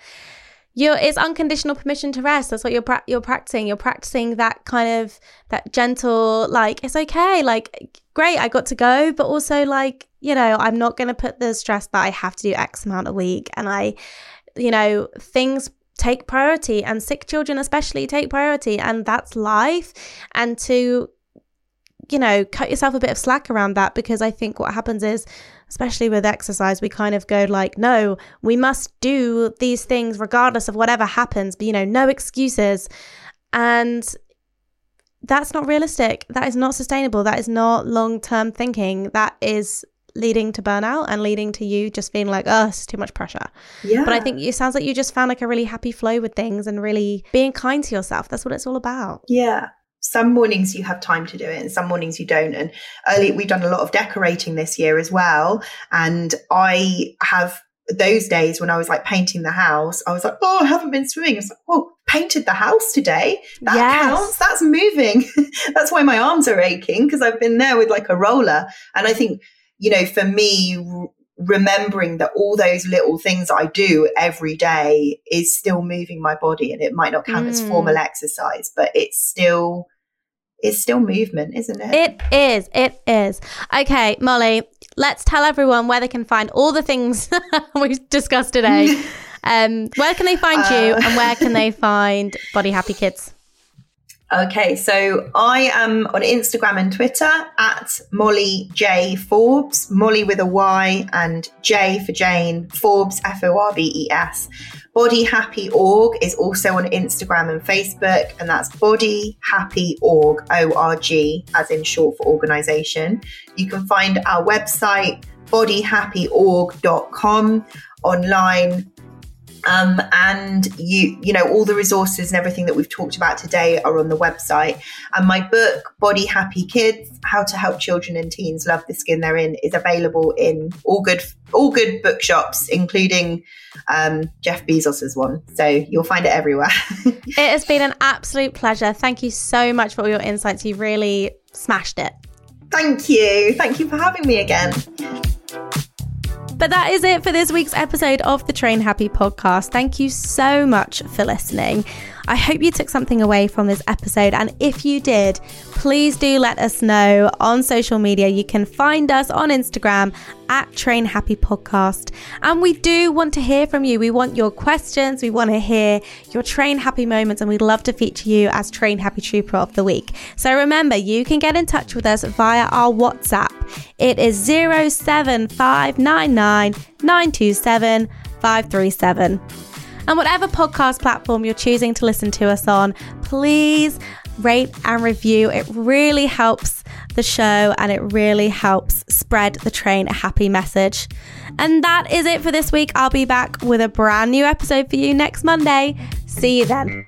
you're it's unconditional permission to rest. That's what you're pra- you're practicing. You're practicing that kind of that gentle like it's okay like great i got to go but also like you know i'm not going to put the stress that i have to do x amount a week and i you know things take priority and sick children especially take priority and that's life. And to you know cut yourself a bit of slack around that because i think what happens is especially with exercise, we kind of go like, no, we must do these things regardless of whatever happens, but you know, no excuses. And that's not realistic. That is not sustainable. That is not long term thinking. That is leading to burnout and leading to you just feeling like, oh, it's too much pressure. Yeah. But I think it sounds like you just found like a really happy flow with things and really being kind to yourself. That's what it's all about. Yeah some mornings you have time to do it and some mornings you don't. And early we've done a lot of decorating this year as well. And i have those days when i was like painting the house i was like oh i haven't been swimming. It's like oh painted the house today? That yes. counts? That's moving. That's why my arms are aching because i've been there with like a roller. And i think you know for me remembering that all those little things I do every day is still moving my body and it might not count mm. as formal exercise, but it's still it's still movement, isn't it? It is. It is. Okay, Molly, let's tell everyone where they can find all the things we've discussed today. Um, where can they find you and where can they find Body Happy Kids? Okay, so I am on Instagram and Twitter at Molly J Forbes, Molly with a Y and J for Jane, Forbes, F O R B E S. Body Happy Org is also on Instagram and Facebook, and that's Body Happy Org, O R G, as in short for organization. You can find our website, bodyhappyorg.com, online um, and you, you know, all the resources and everything that we've talked about today are on the website. And my book, Body Happy Kids: How to Help Children and Teens Love the Skin They're In, is available in all good all good bookshops, including um, Jeff Bezos's one. So you'll find it everywhere. it has been an absolute pleasure. Thank you so much for all your insights. You really smashed it. Thank you. Thank you for having me again. But that is it for this week's episode of the Train Happy podcast. Thank you so much for listening. I hope you took something away from this episode. And if you did, please do let us know on social media. You can find us on Instagram at Train Happy Podcast. And we do want to hear from you. We want your questions. We want to hear your Train Happy moments. And we'd love to feature you as Train Happy Trooper of the Week. So remember, you can get in touch with us via our WhatsApp. It is 07599 927 537. And whatever podcast platform you're choosing to listen to us on, please rate and review. It really helps the show and it really helps spread the train a happy message. And that is it for this week. I'll be back with a brand new episode for you next Monday. See you then.